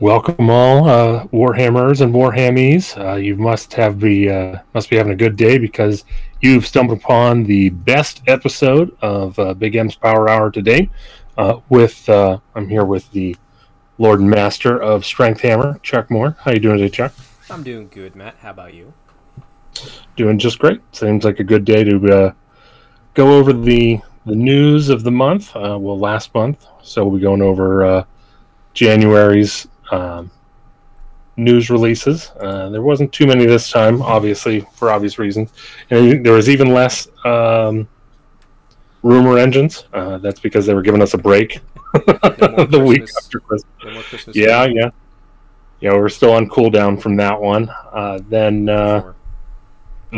Welcome all, uh, Warhammers and Warhammies. Uh, you must have be uh, must be having a good day because you've stumbled upon the best episode of uh, Big M's Power Hour today. Uh, with uh, I'm here with the Lord and Master of Strength Hammer, Chuck Moore. How you doing today, Chuck? I'm doing good, Matt. How about you? Doing just great. Seems like a good day to uh, go over the the news of the month. Uh, well, last month, so we'll be going over uh, January's um, news releases. Uh, there wasn't too many this time, obviously for obvious reasons, and there was even less um, rumor engines. Uh, that's because they were giving us a break the week after Christmas. Christmas. Yeah, yeah, yeah. We're still on cooldown from that one. Uh, then, uh,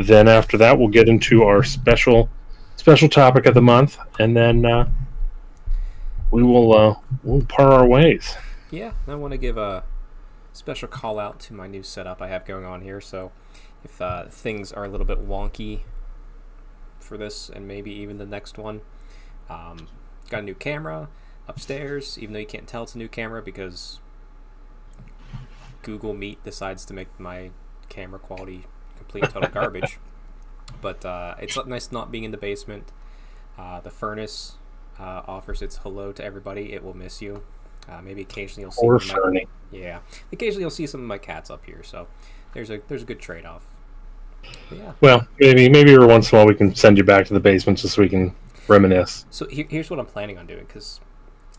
then after that, we'll get into our special special topic of the month, and then uh, we will uh, we'll par our ways. Yeah, I want to give a special call out to my new setup I have going on here. So, if uh, things are a little bit wonky for this and maybe even the next one, um, got a new camera upstairs. Even though you can't tell it's a new camera because Google Meet decides to make my camera quality complete and total garbage. But uh, it's nice not being in the basement. Uh, the furnace uh, offers its hello to everybody. It will miss you. Uh, maybe occasionally you'll see Or my- yeah, occasionally you'll see some of my cats up here. So there's a there's a good trade off. Yeah. Well, maybe maybe every once in a while we can send you back to the basement just so we can reminisce. So here, here's what I'm planning on doing because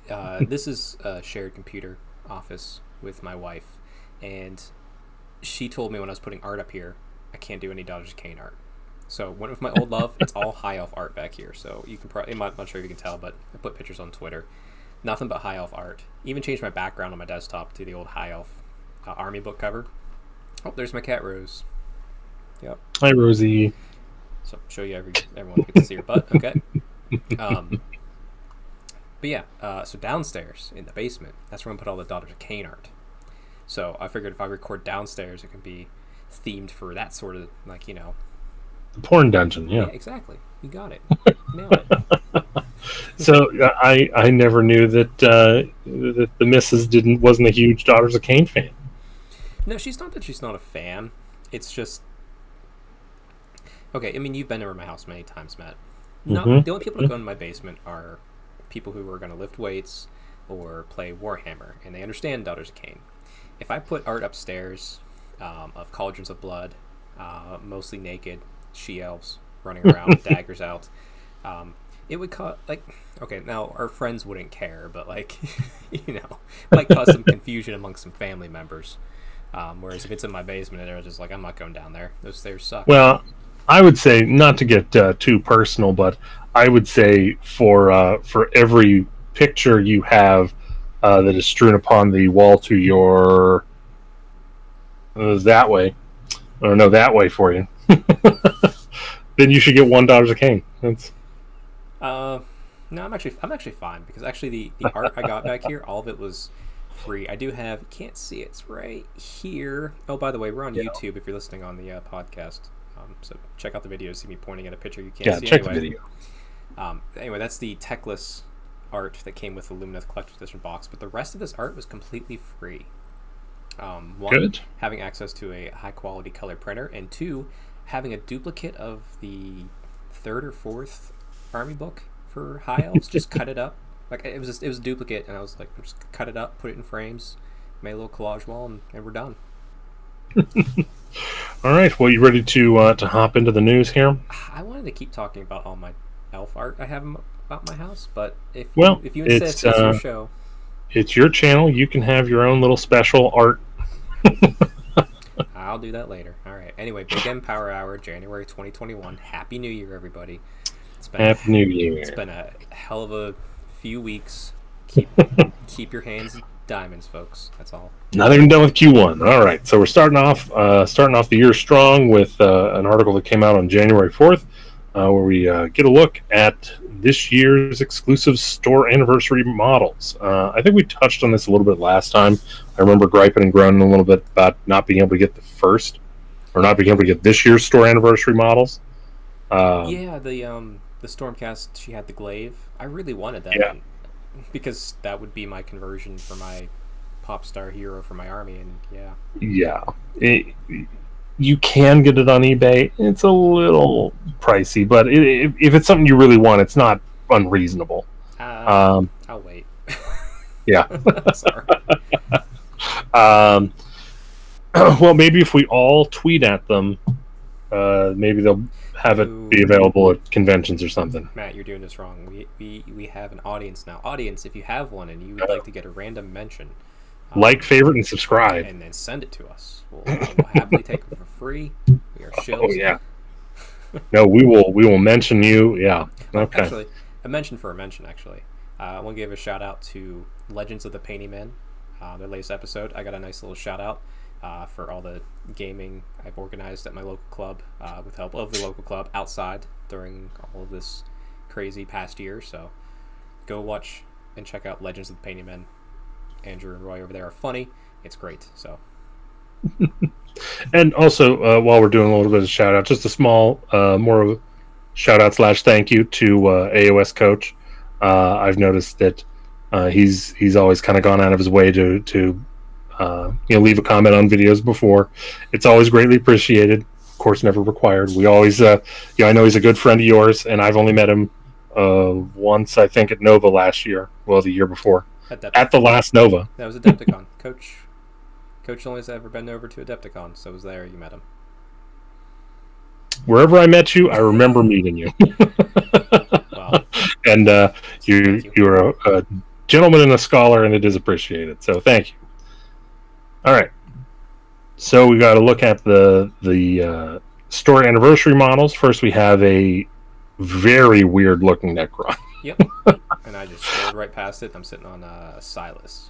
uh, this is a shared computer office with my wife, and she told me when I was putting art up here, I can't do any Dodgers Kane art. So one with my old love, it's all high elf art back here. So you can probably, I'm not sure if you can tell, but I put pictures on Twitter. Nothing but high elf art. Even changed my background on my desktop to the old high elf uh, army book cover. Oh, there's my cat Rose. Yep. Hi, Rosie. So show you every everyone gets to see your butt. Okay. Um, but yeah, uh, so downstairs in the basement, that's where I'm gonna put all the Daughters of Khaine art. So I figured if I record downstairs, it can be themed for that sort of like you know. The porn dungeon. Yeah, Yeah. exactly. You got it. Nailed it. So uh, I I never knew that uh, that the missus didn't wasn't a huge Daughters of Khaine fan. No, she's not that she's not a fan. It's just okay. I mean, you've been over my house many times, Matt. Not Mhm. the only people that go in my basement are people who are going to lift weights or play Warhammer, and they understand Daughters of Khaine. If I put art upstairs um, of cauldrons of blood, uh, mostly naked she elves running around with daggers out, um, it would cause like okay. Now our friends wouldn't care, but like you know, might cause some confusion amongst some family members. Um, whereas if it's in my basement, and they're just like, I'm not going down there. Those stairs suck. Well, I would say not to get uh, too personal, but I would say for uh, for every picture you have uh, that is strewn upon the wall to your uh, that way, or no, that way for you, then you should get one Daughters of Khaine. That's Uh, no, I'm actually I'm actually fine because actually the, the art I got back here, all of it was free. I do have you can't see it's right here. Oh, by the way, we're on Yeah. YouTube if you're listening on the uh, podcast. Um, so check out the video, see me pointing at a picture you can't yeah. see Check anyway. the video. Um, anyway, that's the Teclis art that came with the Lumineth Collector's Edition box, but the rest of this art was completely free. Um, one, Good. having access to a high quality color printer, and two, having a duplicate of the third or fourth army book for high elves. just cut it up. Like it was just, it was a duplicate, and I was like, just cut it up, put it in frames, made a little collage wall, and, and we're done. All right. Well, you ready to uh, to hop into the news here? I wanted to keep talking about all my elf art I have about my house, but if Well, you, if you it's, insist, it's, uh, your show. It's your channel. You can have your own little special art. I'll do that later. All right. Anyway, Big M Power Hour, January 2021. Happy New Year, everybody. Been Happy New Year. it's been a hell of a few weeks. Keep keep your hands in diamonds, folks. That's all. Not even done with Q1. All right, so we're starting off uh, starting off the year strong with uh, an article that came out on January fourth, uh, where we uh, get a look at this year's exclusive store anniversary models. Uh, I think we touched on this a little bit last time. I remember griping and groaning a little bit about not being able to get the first, or not being able to get this year's store anniversary models. Um, yeah, the um the Stormcast she had the glaive. I really wanted that Yeah. because that would be my conversion for my pop star hero for my army, and yeah, Yeah, it, you can get it on eBay. It's a little pricey, but it, if it's something you really want, it's not unreasonable. uh, Um, I'll wait. yeah. Sorry. Um, well, maybe if we all tweet at them, uh, maybe they'll have it be available at conventions or something. Matt, you're doing this wrong. We, we we have an audience now. Audience, if you have one and you would like to get a random mention, um, Like, favorite, and subscribe. and then send it to us. We'll, we'll happily take them for free. We are shills. Oh yeah. No, we will. We will mention you. Yeah. Okay. Actually, a mention for a mention. Actually, uh, I want to give a shout out to Legends of the Painty Men, uh, their latest episode. I got a nice little shout out uh, for all the gaming I've organized at my local club uh, with help of the local club outside during all of this crazy past year. So go watch and check out Legends of the Painty Men. Andrew and Roy over there are funny. It's great. So And also, uh, while we're doing a little bit of shout out, just a small, uh, more shout out slash thank you to uh, AOS coach. Uh, I've noticed that he's he's always kind of gone out of his way to to uh, you know leave a comment on videos before. It's always greatly appreciated. Of course, never required. We always, uh, you know, I know he's a good friend of yours, and I've only met him uh, once, I think, at Nova last year. Well, the year before, Adept- at the last Nova. that was Adepticon. Coach Coach only has ever been over to Adepticon, so it was there you met him. Wherever I met you, I remember meeting you. Well, and uh, you Thank you. you're a, a gentleman and a scholar, and it is appreciated. So thank you. All right. So we got to look at the the uh, store anniversary models. First, we have a very weird looking Necron. Yep. and I just scrolled right past it. I'm sitting on uh, Silas.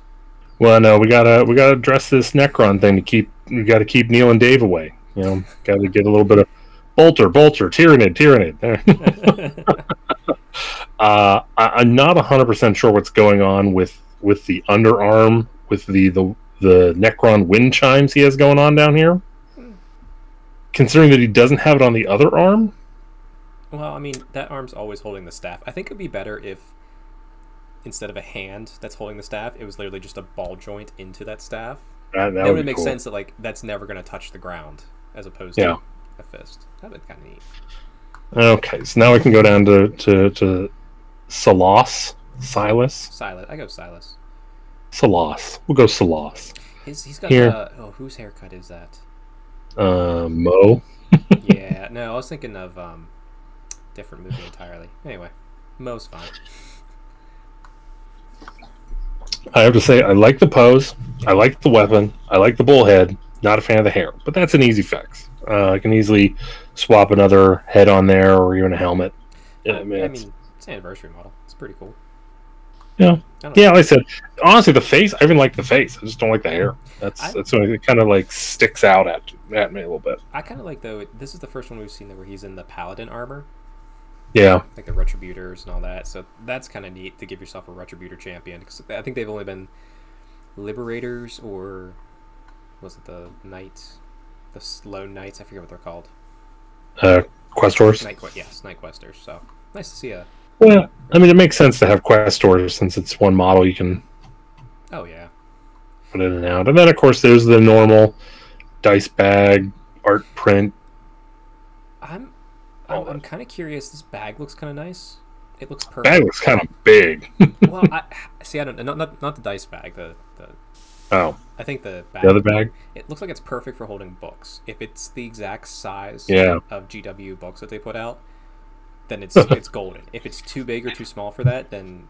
Well, no, we gotta we gotta address this Necron thing to keep we got to keep Neil and Dave away. You know, got to get a little bit of Bolter, Bolter, Tyranid, Tyranid. There. Uh, I, I'm not 100% sure what's going on with with the underarm, with the, the the Necron wind chimes he has going on down here. Considering that he doesn't have it on the other arm, well, I mean, that arm's always holding the staff. I think it'd be better if instead of a hand that's holding the staff, it was literally just a ball joint into that staff. that, that would would make cool. sense that like that's never going to touch the ground, as opposed Yeah. to a fist. That'd be kind of neat. Okay, so now we can go down to to, to Salas, Silas, Silas, I go Silas. Salas. We'll go Salas. His, he's got Here. uh, oh, whose haircut is that? Uh, Mo. yeah, no, I was thinking of um, different movie entirely. Anyway, Mo's fine. I have to say, I like the pose. I like the weapon. I like the bullhead. Not a fan of the hair, but that's an easy fix. Uh, I can easily swap another head on there or even a helmet. Yeah, I mean, I mean, it's an anniversary model. It's pretty cool. Yeah. I don't know. yeah, like I said, honestly, the face. I even like the face. I just don't like the hair. That's I- that's when it kind of like sticks out at at me a little bit. I kind of like though. This is the first one we've seen where he's in the paladin armor, Yeah, like the retributors and all that. So that's kind of neat to give yourself a retributor champion because I think they've only been liberators or was it the knights, the slow knights? I forget what they're called. uh, quest horse. Night, yes, night questers. So nice to see a. Well, I mean, it makes sense to have quest horse since it's one model you can Oh yeah, put in and out. And then, of course, there's the normal dice bag art print. I'm. I'm, I'm kind of curious. This bag looks kind of nice. It looks perfect. Bag looks kind of big. well, I see. I don't not not, not the dice bag. The the oh, I think the bag. the other bag. It looks like it's perfect for holding books. If it's the exact size Yeah. of GW books that they put out, then it's it's golden. If it's too big or too small for that, then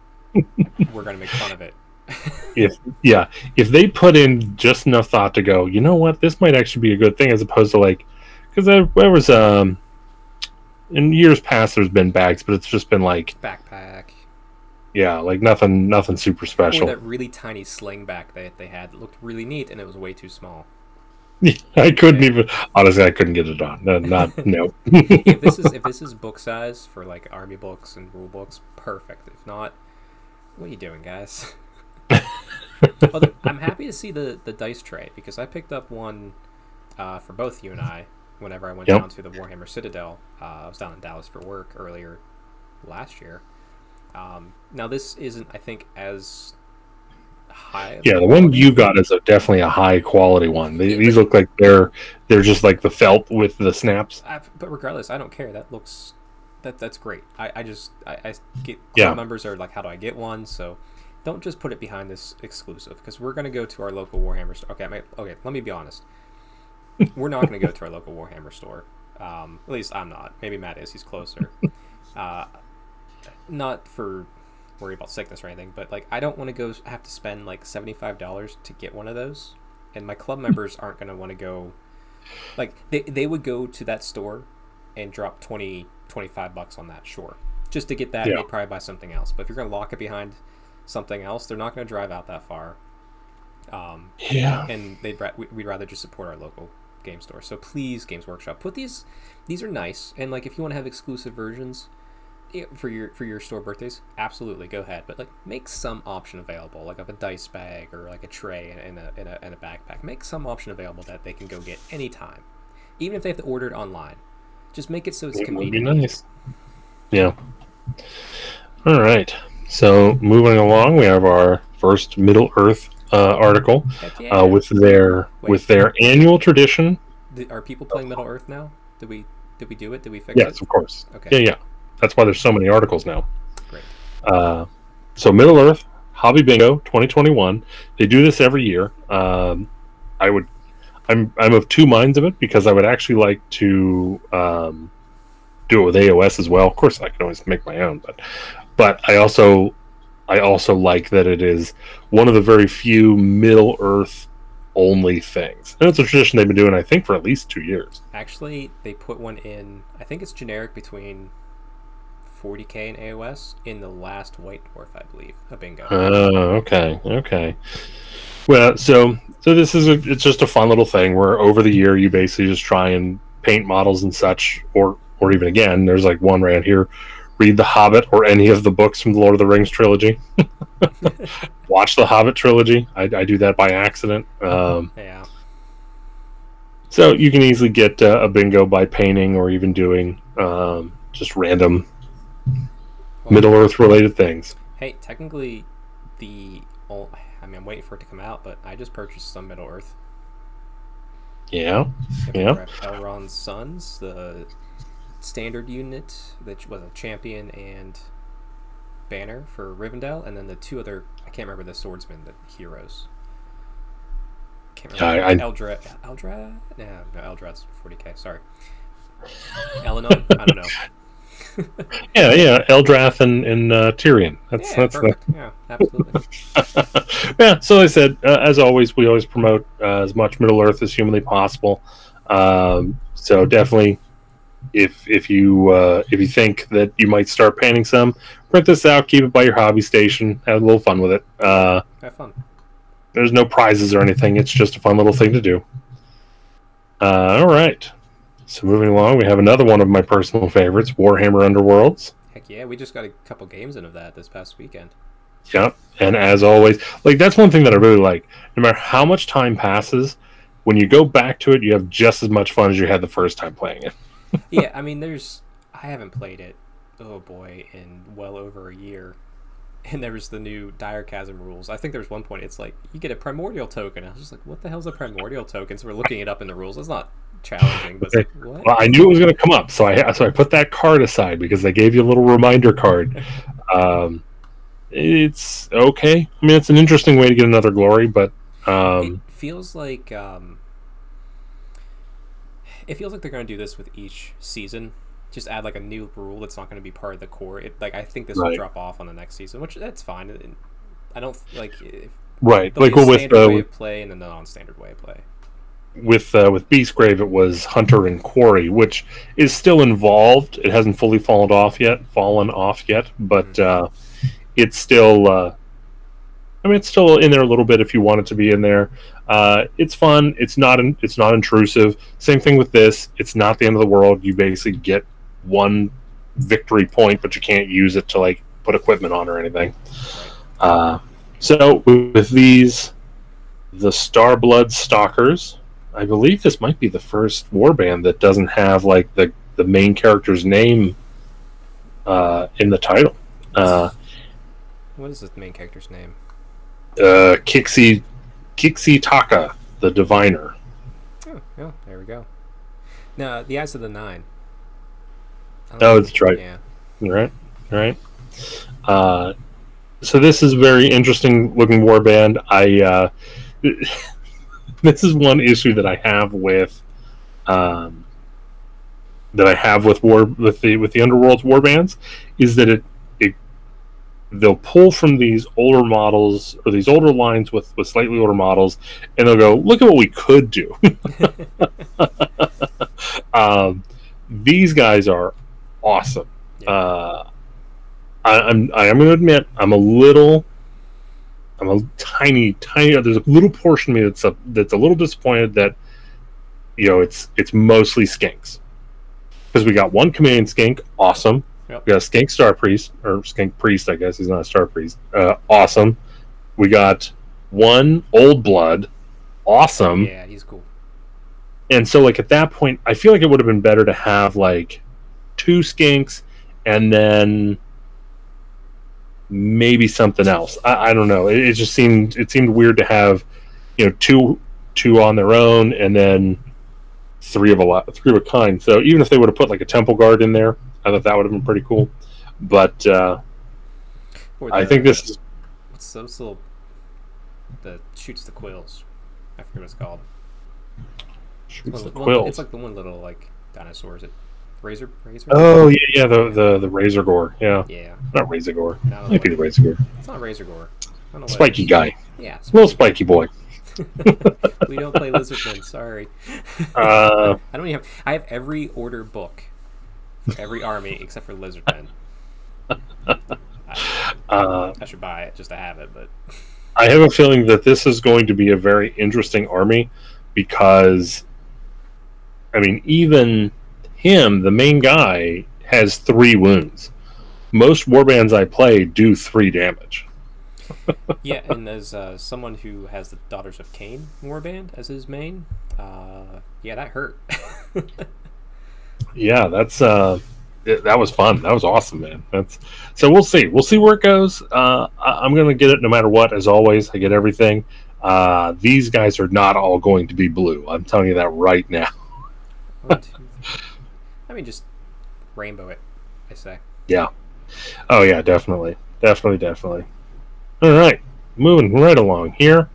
we're gonna make fun of it. if yeah if they put in just enough thought to go you know what this might actually be a good thing as opposed to like because there, there was um in years past there's been bags but it's just been like Backpack yeah like nothing nothing super or special that really tiny sling back that they had that looked really neat and it was way too small. i couldn't even honestly i couldn't get it on no, not no If this is if this is book size for like army books and rule books, perfect. If not, what are you doing, guys? Although, I'm happy to see the the dice tray because I picked up one uh, for both you and I whenever I went Yep. down to the Warhammer Citadel. Uh, I was down in Dallas for work earlier last year. Um, now this isn't, I think, as high. Yeah, the one you got is a, definitely a high quality one. They, these look like they're they're just like the felt with the snaps. I, but regardless, I don't care. That looks that that's great. I, I just I, I get Yeah. members are like, how do I get one? So don't just put it behind this exclusive because we're gonna go to our local Warhammer store. Okay, might, okay. Let me be honest. we're not gonna go to our local Warhammer store. Um, at least I'm not. Maybe Matt is. He's closer. Uh, not for worry about sickness or anything, but like I don't want to go have to spend like seventy five dollars to get one of those, and my club members aren't gonna want to go. Like they they would go to that store and drop 20, 25 bucks on that, sure, just to get that. Yeah. They'd probably buy something else, but if you're gonna lock it behind something else, they're not gonna drive out that far. Um, Yeah. and they'd we'd rather just support our local game store. So please, Games Workshop, put these. These are nice, and like if you want to have exclusive versions for your for your store birthdays, absolutely go ahead. But like make some option available, like of a dice bag or like a tray and a and a, and a backpack. Make some option available that they can go get anytime, even if they have to order it online. Just make it so it's It would be convenient. nice. Yeah. All right. So moving along, we have our first Middle Earth uh, article yeah. uh, with their Wait. with their annual tradition. Are people playing Middle Earth now? Did we did we do it? Did we fix Yes, it? of course. Okay, Yeah, yeah. That's why there's so many articles now. great. Uh, so Middle Earth Hobby Bingo 2021. They do this every year. Um, I would. I'm I'm of two minds of it because I would actually like to um, do it with AOS as well. Of course, I can always make my own, but but I also I also like that it is one of the very few Middle Earth only things, and it's a tradition they've been doing I think for at least two years. Actually, they put one in. I think it's generic between 40k and AOS in the last White Dwarf, I believe, a bingo. Oh, okay, okay. Well, so so this is a it's just a fun little thing where over the year you basically just try and paint models and such, or or even again, there's like one right here, read The Hobbit or any of the books from the Lord of the Rings trilogy. Watch the Hobbit trilogy. I, I do that by accident. Um, yeah, so you can easily get uh, a bingo by painting or even doing um, just random Well, Middle Earth related things. Hey, technically, the ol- I mean, I'm waiting for it to come out, but I just purchased some Middle Earth. Yeah. I Yeah. Elrond's Sons, the standard unit that was a champion and banner for Rivendell, and then the two other I can't remember the swordsmen, the heroes. Can't remember. I- Eldred, Eldred? No, no, Eldrad's 40k. Sorry. Eleanor? I don't know. Yeah, yeah, Eldrath and, and uh, Tyrion. That's yeah, that's the. Yeah, absolutely. yeah. So I said, uh, as always, we always promote uh, as much Middle Earth as humanly possible. Um, so definitely, if if you uh, if you think that you might start painting some, print this out, keep it by your hobby station, have a little fun with it. Uh, Have fun. there's no prizes or anything; it's just a fun little thing to do. Uh, all right. So moving along, we have another one of my personal favorites, Warhammer Underworlds. Heck yeah, we just got a couple games in of that this past weekend. Yep. And as always, like that's one thing that I really like. No matter how much time passes, when you go back to it, you have just as much fun as you had the first time playing it. yeah, I mean, there's. I haven't played it, oh boy, in well over a year. And there was the new Dire Chasm rules. I think there was one point it's like, you get a primordial token. I was just like, what the hell's a primordial token? So we're looking it up in the rules. It's not challenging, but it's like? Well, I knew it was going to come up, so I so I put that card aside because they gave you a little reminder card. Um, it's okay. I mean, it's an interesting way to get another glory, but um, it feels like. Um, it feels like they're going to do this with each season. Just add like a new rule that's not going to be part of the core. It, like I think this will drop off on the next season, which that's fine. I don't like if right, like well, with way uh, of play and then the non-standard way of play. With uh, with Beastgrave, it was Hunter and Quarry, which is still involved. It hasn't fully fallen off yet, fallen off yet, but uh, it's still. Uh, I mean, it's still in there a little bit if you want it to be in there. Uh, it's fun. It's not. In, it's not intrusive. Same thing with this. It's not the end of the world. You basically get one victory point, but you can't use it to like put equipment on or anything. Uh, so with these, the Starblood Stalkers, I believe this might be the first warband that doesn't have like the the main character's name uh, in the title. Uh, What is the main character's name? uh, Kixi Kixi-Taka, the diviner. Oh, yeah, there we go. No, the Eyes of the Nine. Oh, that's right. Yeah. Right, right. Uh, so this is a very interesting looking warband. I uh, this is one issue that I have with um, that I have with war with the with the Underworld's warbands is that it it they'll pull from these older models or these older lines with with slightly older models, and they'll go look at what we could do. um, these guys are awesome. Uh, I, I'm I am going to admit I'm a little I'm a tiny tiny there's a little portion of me that's a, that's a little disappointed that you know it's it's mostly skinks. Because we got one command skink awesome. Yep. we got a skink star priest or skink priest I guess he's not a star priest. Uh, awesome. We got one old blood awesome. Yeah, he's cool. and so like at that point i feel like it would have been better to have like two skinks and then maybe something else. I, I don't know. It, it just seemed it seemed weird to have you know two two on their own and then three of a lot three of a kind. So even if they would have put like a temple guard in there i thought that would have been pretty cool. But uh, Or i think this is What's those little that shoots the quills? I forget what it's called. shoots One- the one- quills. it's like the one little like dinosaurs it razor? Razor? oh yeah yeah the the, the razor gore yeah yeah. not razor gore No, might be the razor gore It's not razor gore. I don't know what it spiky guy Yeah. little spiky boy we don't play Lizardmen. Sorry. uh I don't even have. I have every order book for every army except for Lizardmen. I, uh I should buy it just to have it, but I have a feeling that this is going to be a very interesting army because, I mean, even him, the main guy, has three wounds. Most warbands I play do three damage. yeah. And as uh, someone who has the Daughters of Khaine warband as his main, uh, yeah, that hurt. Yeah, that's uh, it- that was fun. That was awesome, man. That's so we'll see. We'll see where it goes. Uh, I, I'm gonna get it no matter what. As always, I get everything. Uh, these guys are not all going to be blue. I'm telling you that right now. One, two. I mean, just rainbow it. I say. Yeah. Oh yeah, definitely, definitely, definitely. All right, moving right along here.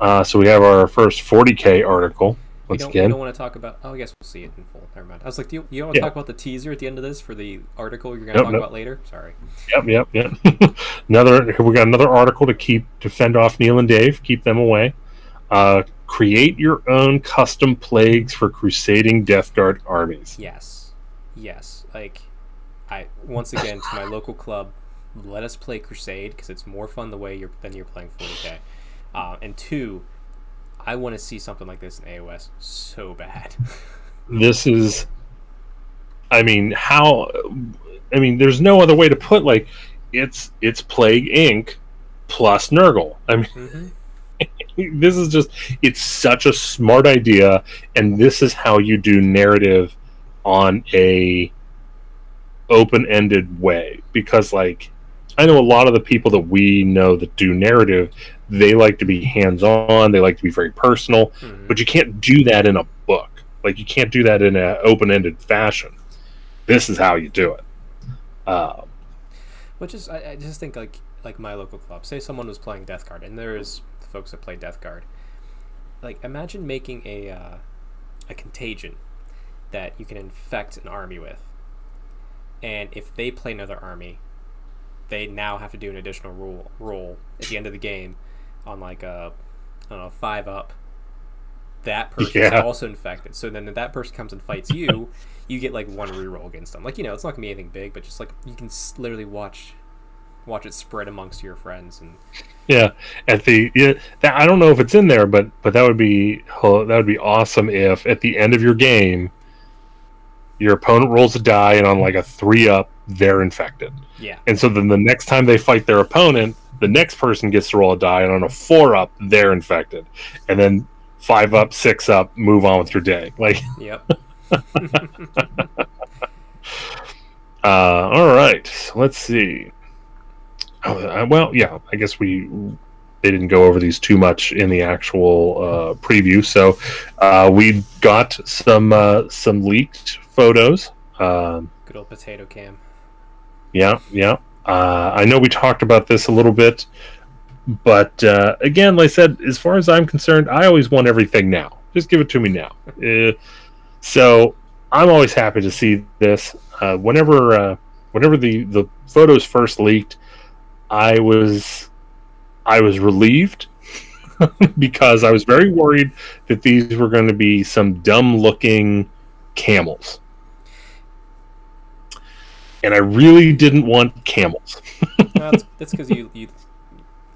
Uh, so we have our first 40k article We once don't, we don't want to talk about. Oh, I guess we'll see it in full. Never mind. I was like, do you, you want to Yeah. talk about the teaser at the end of this for the article you're going to Nope, talk nope. about later? Sorry. Yep, yep, yep. another. We got another article to keep to fend off Neil and Dave. Keep them away. Uh, create your own custom plagues for crusading Death Guard armies. Yes, yes. Like, I once again to my local club. Let us play Crusade because it's more fun the way you're than you're playing 40k. Uh, and two, I want to see something like this in AOS so bad. This is. I mean, how? I mean, there's no other way to put like it's it's Plague Inc. plus Nurgle. I mean. hmm this is just it's such a smart idea and this is how you do narrative on a open-ended way because like i know a lot of the people that we know that do narrative they like to be hands-on they like to be very personal hmm but you can't do that in a book like you can't do that in an open-ended fashion this is how you do it uh, Which is, I, I just think like like my local club. Say someone was playing Death Guard, and there's folks that play Death Guard. Like imagine making a uh, a contagion that you can infect an army with, and if they play another army, they now have to do an additional roll roll at the end of the game on like a I don't know five up. That person is also infected. So then, if that person comes and fights you, you get like one reroll against them. Like you know, it's not gonna be anything big, but just like you can literally watch, watch it spread amongst your friends, and Yeah, at the yeah, that, I don't know if it's in there, but but that would be that would be awesome if at the end of your game, your opponent rolls a die and on like a three up, they're infected, yeah, and so then the next time they fight their opponent, the next person gets to roll a die and on a four up, they're infected, and then five up, six up, move on with your day. Like, yep, uh, all right, so let's see. Oh, uh, well, yeah, I guess we they didn't go over these too much in the actual uh, preview. So uh, we got some uh, some leaked photos. Um, Good old potato cam. yeah, yeah. Uh, I know we talked about this a little bit, but uh, again, like I said, as far as I'm concerned, I always want everything now. Just give it to me now. Uh, so I'm always happy to see this. Uh, whenever, uh, whenever the the photos first leaked, I was, I was relieved because I was very worried that these were going to be some dumb looking camels. And I really didn't want camels. No, that's because you you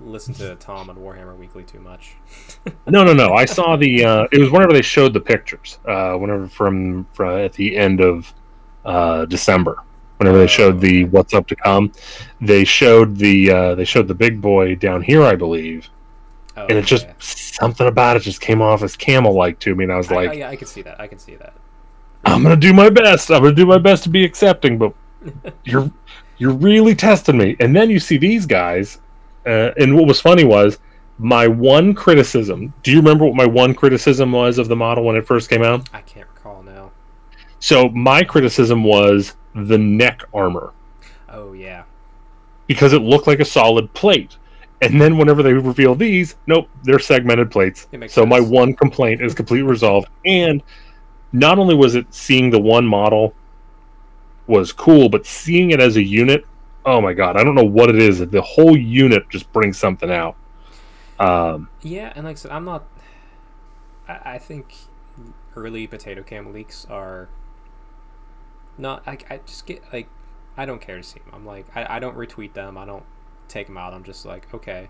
listen to Tom on Warhammer Weekly too much. No, no, no. I saw the. Uh, it was whenever they showed the pictures. Uh, whenever from, from at the end of uh, December, whenever they showed the what's up to come, they showed the uh, they showed the big boy down here, I believe, Oh, and it just something about it just came off as camel like to me, and I was like, I, yeah, I can see that. I can see that. I'm gonna do my best. I'm gonna do my best to be accepting, but you're you're really testing me. And then you see these guys, uh, and what was funny was my one criticism. Do you remember what my one criticism was of the model when it first came out? I can't recall now. So my criticism was the neck armor Oh yeah. because it looked like a solid plate. And then whenever they reveal these, nope, they're segmented plates. So my one complaint is completely resolved. And not only was it seeing the one model was cool, but seeing it as a unit, oh my god, I don't know what it is. The whole unit just brings something out. Um, Yeah, and like I said, I'm not. I, I think early potato cam leaks are not. I, I just get like, I don't care to see them. I'm like, I, I don't retweet them. I don't take them out. I'm just like, okay,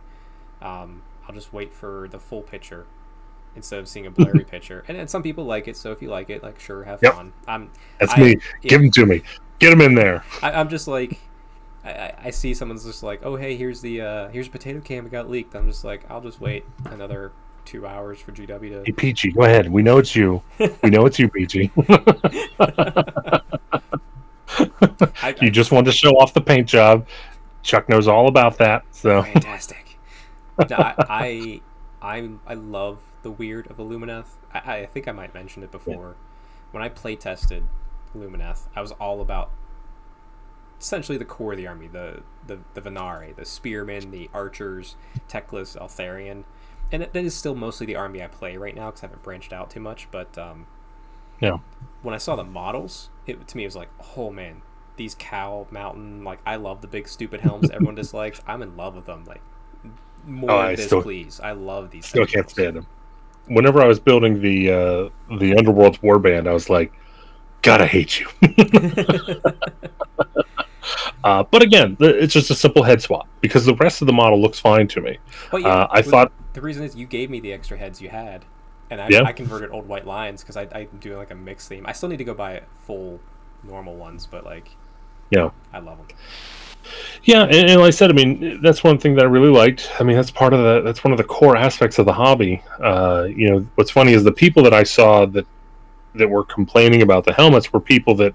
um, I'll just wait for the full picture instead of seeing a blurry picture. And, and some people like it, so if you like it, like sure, have Yep. fun. I'm that's I- me. yeah. Give them to me. Get them in there. I, I'm just like, I, I, see someone's just like, oh hey, here's the uh, here's a potato cam. It got leaked. I'm just like, I'll just wait another two hours for GW to. Hey, Peachy, go ahead. We know it's you. We know it's you, Peachy. I, you just wanted to show off the paint job. Chuck knows all about that. So fantastic. No, I, I I I love the weird of Lumineth. I, I think I might mention it before. When I play tested Lumineth, I was all about essentially the core of the army, the the the Vanari, the spearmen, the archers, Teclis, Eltharion, and that that is still mostly the army I play right now because I haven't branched out too much. But um, Yeah. when I saw the models, it to me it was like, oh man, these cow mountain like I love the big stupid helms everyone dislikes. I'm in love with them. Like more Oh, of I this, still- please. I love these. still can't stand him. Whenever I was building the uh, the Underworld's Warband, I was like, "God, I hate you." uh, but again, it's just a simple head swap because the rest of the model looks fine to me. But yeah, Uh, I thought- the reason is you gave me the extra heads you had, and I, Yeah. I converted old White Lions because I I'm doing like a mixed theme. I still need to go buy full normal ones, but like Yeah. I love them. Yeah, and, and like I said, I mean, that's one thing that I really liked. I mean, that's part of the that's one of the core aspects of the hobby. Uh, you know, what's funny is the people that I saw that that were complaining about the helmets were people that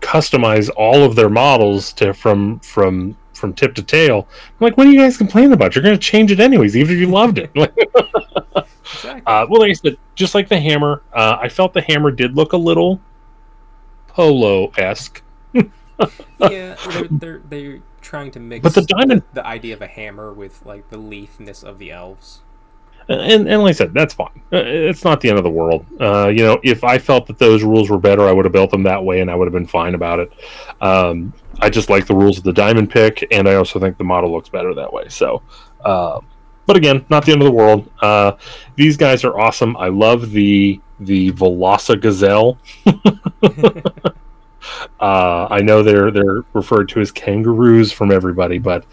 customize all of their models to from from from tip to tail. I'm like, what are you guys complaining about? You're going to change it anyways, even if you loved it. Exactly. uh, well, like I said, just like the hammer, uh, I felt the hammer did look a little polo esque. yeah, they're, they're they're trying to mix But the diamond- the, idea of a hammer with like the letheness of the elves. and, and like I said, that's fine. Uh, It's not the end of the world. Uh, you know, if I felt that those rules were better, I would have built them that way, and I would have been fine about it. Um, I just like the rules of the diamond pick, and I also think the model looks better that way. So, uh, but again, not the end of the world. Uh, these guys are awesome. I love the the Velosa Gazelle. uh, I know they're they're referred to as kangaroos from everybody, but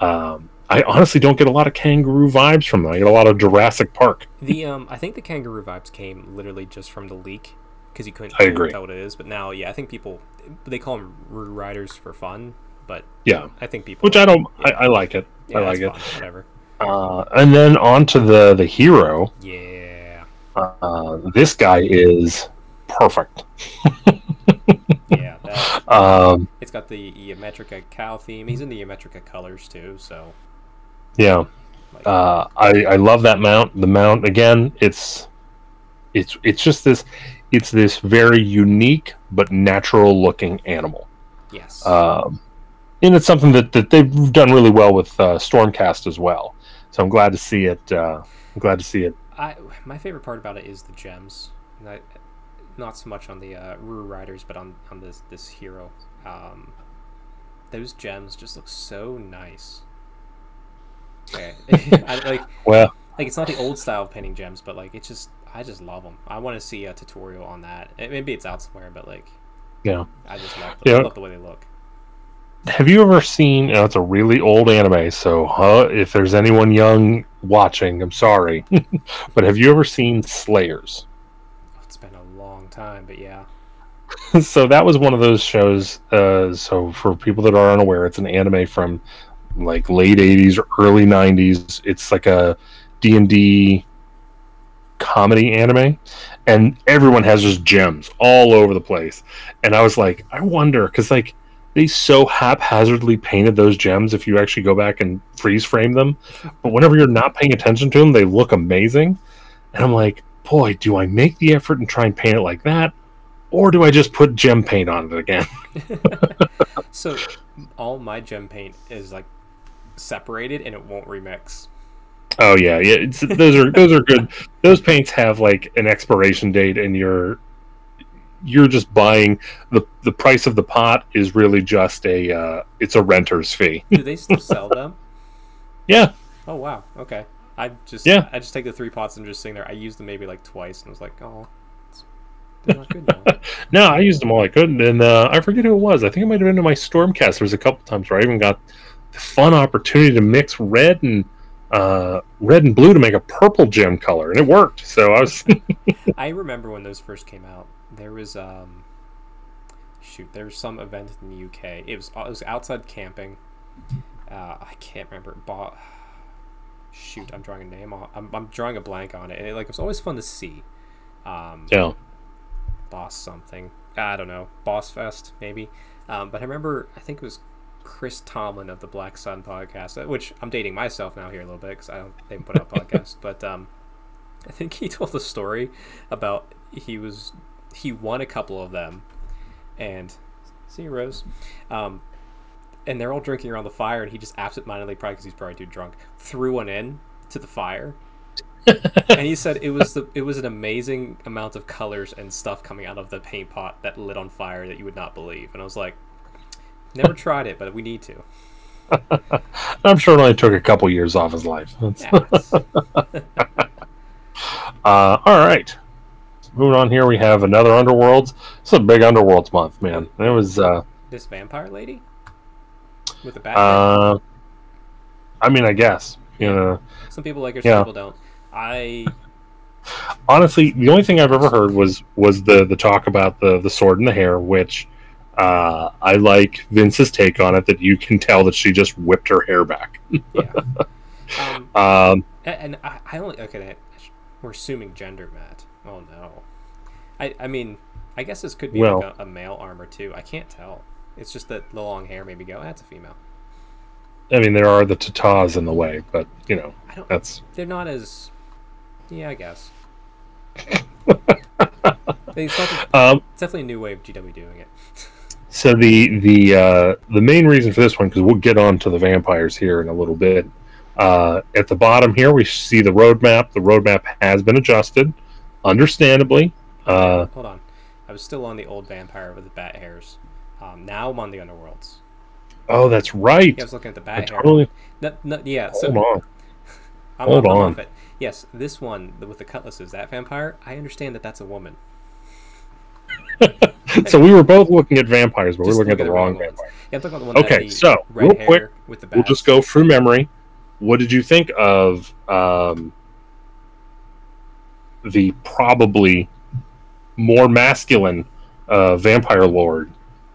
um, I honestly don't get a lot of kangaroo vibes from them. I get a lot of Jurassic Park. The um, I think the kangaroo vibes came literally just from the leak because you couldn't I agree. tell what it is. But now, yeah, I think people they call them roo riders for fun, but Yeah, I think people which I don't. I, I like it. yeah, I like it. fun, whatever. Uh, and then on to the the hero. Yeah, Uh, this guy is perfect. Um, it's got the Ymetrica cow theme. He's in the Ymetrica colors too. So yeah, Like, Uh, I, I love that mount. The mount again, it's it's it's just this it's this very unique but natural looking animal. yes. Um, and it's something that, that they've done really well with uh, Stormcast as well. So I'm glad to see it. Uh, I'm glad to see it. I my favorite part about it is the gems. Not, not so much on the uh, Rue Riders, but on on this this hero. Um, those gems just look so nice. Okay. I, like Well, like it's not the old style of painting gems, but like it's just I just love them. I want to see a tutorial on that. Eh, Maybe it's out somewhere, but like yeah. I just love them. Yeah. I love the way they look. Have you ever seen? Know, it's a really old anime, so huh, if there's anyone young watching, I'm sorry, but have you ever seen Slayers? It's been a long time, but yeah. so that was one of those shows. Uh, so for people that are unaware, it's an anime from like late '80s or early '90s. It's like a D and D comedy anime, and everyone has just gems all over the place. And I was like, I wonder because like they so haphazardly painted those gems. If you actually go back and freeze frame them, but whenever you're not paying attention to them, they look amazing. And I'm like, boy, do I make the effort and try and paint it like that? or do I just put gem paint on it again? So all my gem paint is like separated and it won't remix. Oh yeah, yeah. It's, those are those are good. Those paints have like an expiration date, and you're you're just buying the the price of the pot is really just a uh, it's a renter's fee. Do they still sell them? yeah, Oh wow. Okay. I just Yeah. I just take the three pots and just sitting there. I used them maybe like twice and was like, oh, they're not good now. no, I used them all I could, and uh, I forget who it was. I think it might have been in my Stormcast. There was a couple times where I even got the fun opportunity to mix red and uh, red and blue to make a purple gem color, and it worked. So I was I remember when those first came out. There was um, shoot, there was some event in the UK. It was it was outside camping. Uh, I can't remember. Bo- shoot, I'm drawing a name. On, I'm I'm drawing a blank on it, and it, like it was always fun to see. Um, yeah. boss something. I don't know. Boss Fest, maybe. Um, but I remember, I think it was Chris Tomlin of the Black Sun podcast, uh, which I'm dating myself now here a little bit because I don't they haven't put out a podcast. But um, I think he told a story about he was he won a couple of them, and see you, Rose. Um, and they're all drinking around the fire, and he just absentmindedly, probably because he's probably too drunk, threw one in to the fire and he said it was the it was an amazing amount of colors and stuff coming out of the paint pot that lit on fire that you would not believe. And I was like, never tried it, but we need to. I'm sure it only took a couple years off his life. Yeah, Uh, all right. Moving on here, we have another Underworlds. It's a big Underworlds month, man. It was, uh, this vampire lady with the bat. uh, I mean, I guess, you know, some people like her, yeah. people don't. I honestly, the only thing I've ever heard was was the the talk about the the sword and the hair, which uh, I like Vince's take on it. That you can tell that she just whipped her hair back. yeah. Um, Um, and I, I only okay. that- We're assuming gender, Matt. Oh no. I I mean, I guess this could be Well- like a, a male armor too. I can't tell. It's just that the long hair made me go, that's a female. I mean, there are the tatas in the way, but you know, I don't. that's They're not as. Yeah, I guess. it's, not, um, it's definitely a new way of GW doing it. So the the uh, the main reason for this one, because we'll get on to the vampires here in a little bit. Uh, at the bottom here, we see the roadmap. The roadmap has been adjusted, understandably. Uh, Hold on. I was still on the old vampire with the bat hairs. Um, now I'm on the underworlds. oh, that's right. Yeah, I was looking at the hair. totally No, no, yeah, hold so on. I'm, hold I'm on. it. Yes, this one with the cutlasses, that vampire. I understand that that's a woman. So we were both looking at vampires, but we're looking at the wrong the wrong ones. vampire. Yeah, I'm talking about the one Okay, so, real quick, with the We'll just go through memory. What did you think of um, the probably more masculine uh, vampire lord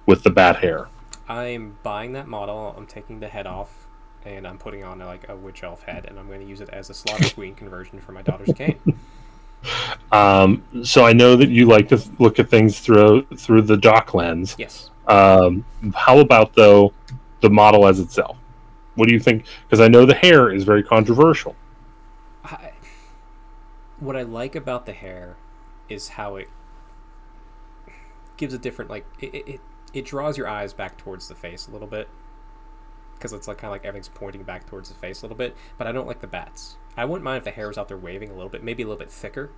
with the bat hair? I'm buying that model. I'm taking the head off, and I'm putting on like a witch elf head, and I'm going to use it as a slaughter queen conversion for my daughter's Khaine. Um, so I know that you like to look at things through through the DoK lens. Yes. Um, how about though the model as itself? What do you think? Because I know the hair is very controversial. I, what I like about the hair is how it gives a different like it, it, it draws your eyes back towards the face a little bit because it's like kind of like everything's pointing back towards the face a little bit. But I don't like the bats. I wouldn't mind if the hair was out there waving a little bit, maybe a little bit thicker.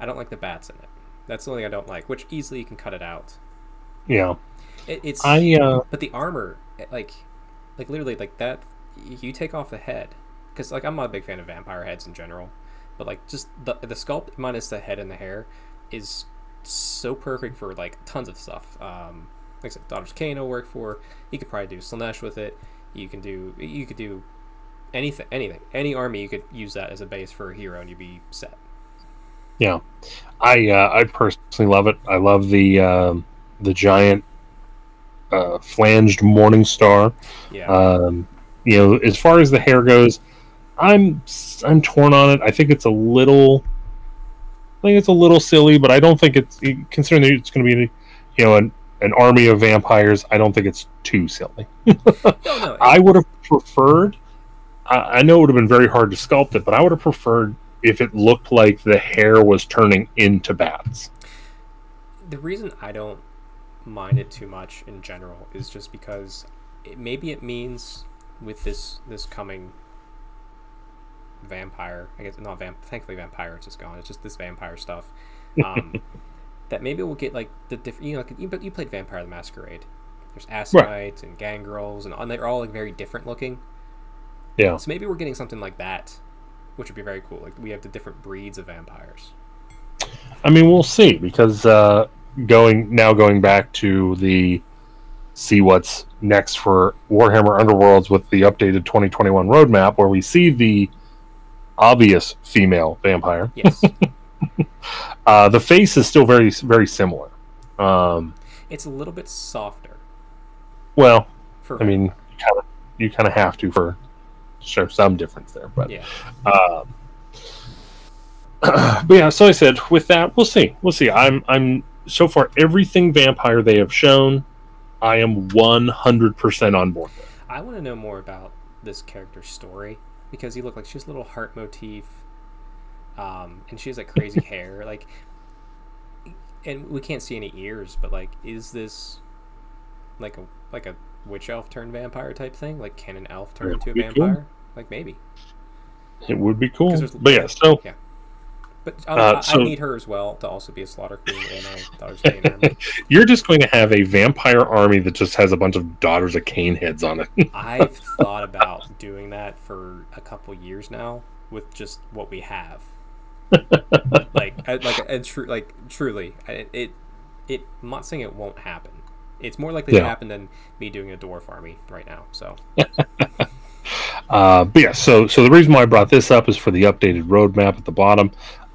I don't like the bats in it. That's the only thing I don't like. Which easily you can cut it out. Yeah, It, it's I uh, but the armor, like, like literally like that. You take off the head because like I'm not a big fan of vampire heads in general, but like just the the sculpt minus the head and the hair is so perfect for like tons of stuff. Um, like I said, Daughters of will work for. You could probably do Slaanesh with it. You can do you could do anything, anything, any army. You could use that as a base for a hero, and you'd be set. yeah, I uh, I personally love it. I love the um the giant uh, flanged morning star. Yeah, Um, you know, as far as the hair goes, I'm I'm torn on it. I think it's a little, I think it's a little silly, but I don't think it's considering that it's going to be, you know, an an army of vampires. I don't think it's too silly. no, no, I would have preferred. I, I know it would have been very hard to sculpt it, but I would have preferred if it looked like the hair was turning into bats. the reason I don't mind it too much in general is just because it, maybe it means with this this coming vampire, I guess not vamp. Thankfully, vampire is just gone. It's just this vampire stuff. Um, that maybe we'll get like the different. You know, like, you, but you played Vampire the Masquerade. There's Assamites and Gangrels, and, and they're all like very different looking. Yeah, So maybe we're getting something like that, which would be very cool. Like we have the different breeds of vampires. I mean we'll see because uh, going now going back to the see what's next for Warhammer Underworlds with the updated 2021 roadmap, where we see the obvious female vampire. Yes, Uh, the face is still very very similar. Um, it's a little bit softer. well, For I mean, you kind of you kind of have to for show some difference there, but yeah. Um, but yeah, so I said with that, we'll see. We'll see. I'm I'm so far everything vampire they have shown, I am 100% on board with. I want to know more about this character's story because you look like she has a little heart motif, um, and she has like crazy hair, like, and we can't see any ears, but like, is this like a like a witch elf turned vampire type thing? Like, can an elf turn into a be cool. vampire? Like maybe, It would be cool. But yeah, so yeah. But I, Uh, I- so- I need her as well to also be a slaughter queen in my daughter's Khaine army. you're just going to have a vampire army that just has a bunch of daughters of Khaine heads on it. I've thought about doing that for a couple years now with just what we have. Like, I, like, and true, like, truly, I- it, it. I'm not saying it won't happen. It's more likely to happen than me doing a dwarf army right now. So, Uh, but yeah, so so the reason why I brought this up is for the updated roadmap at the bottom.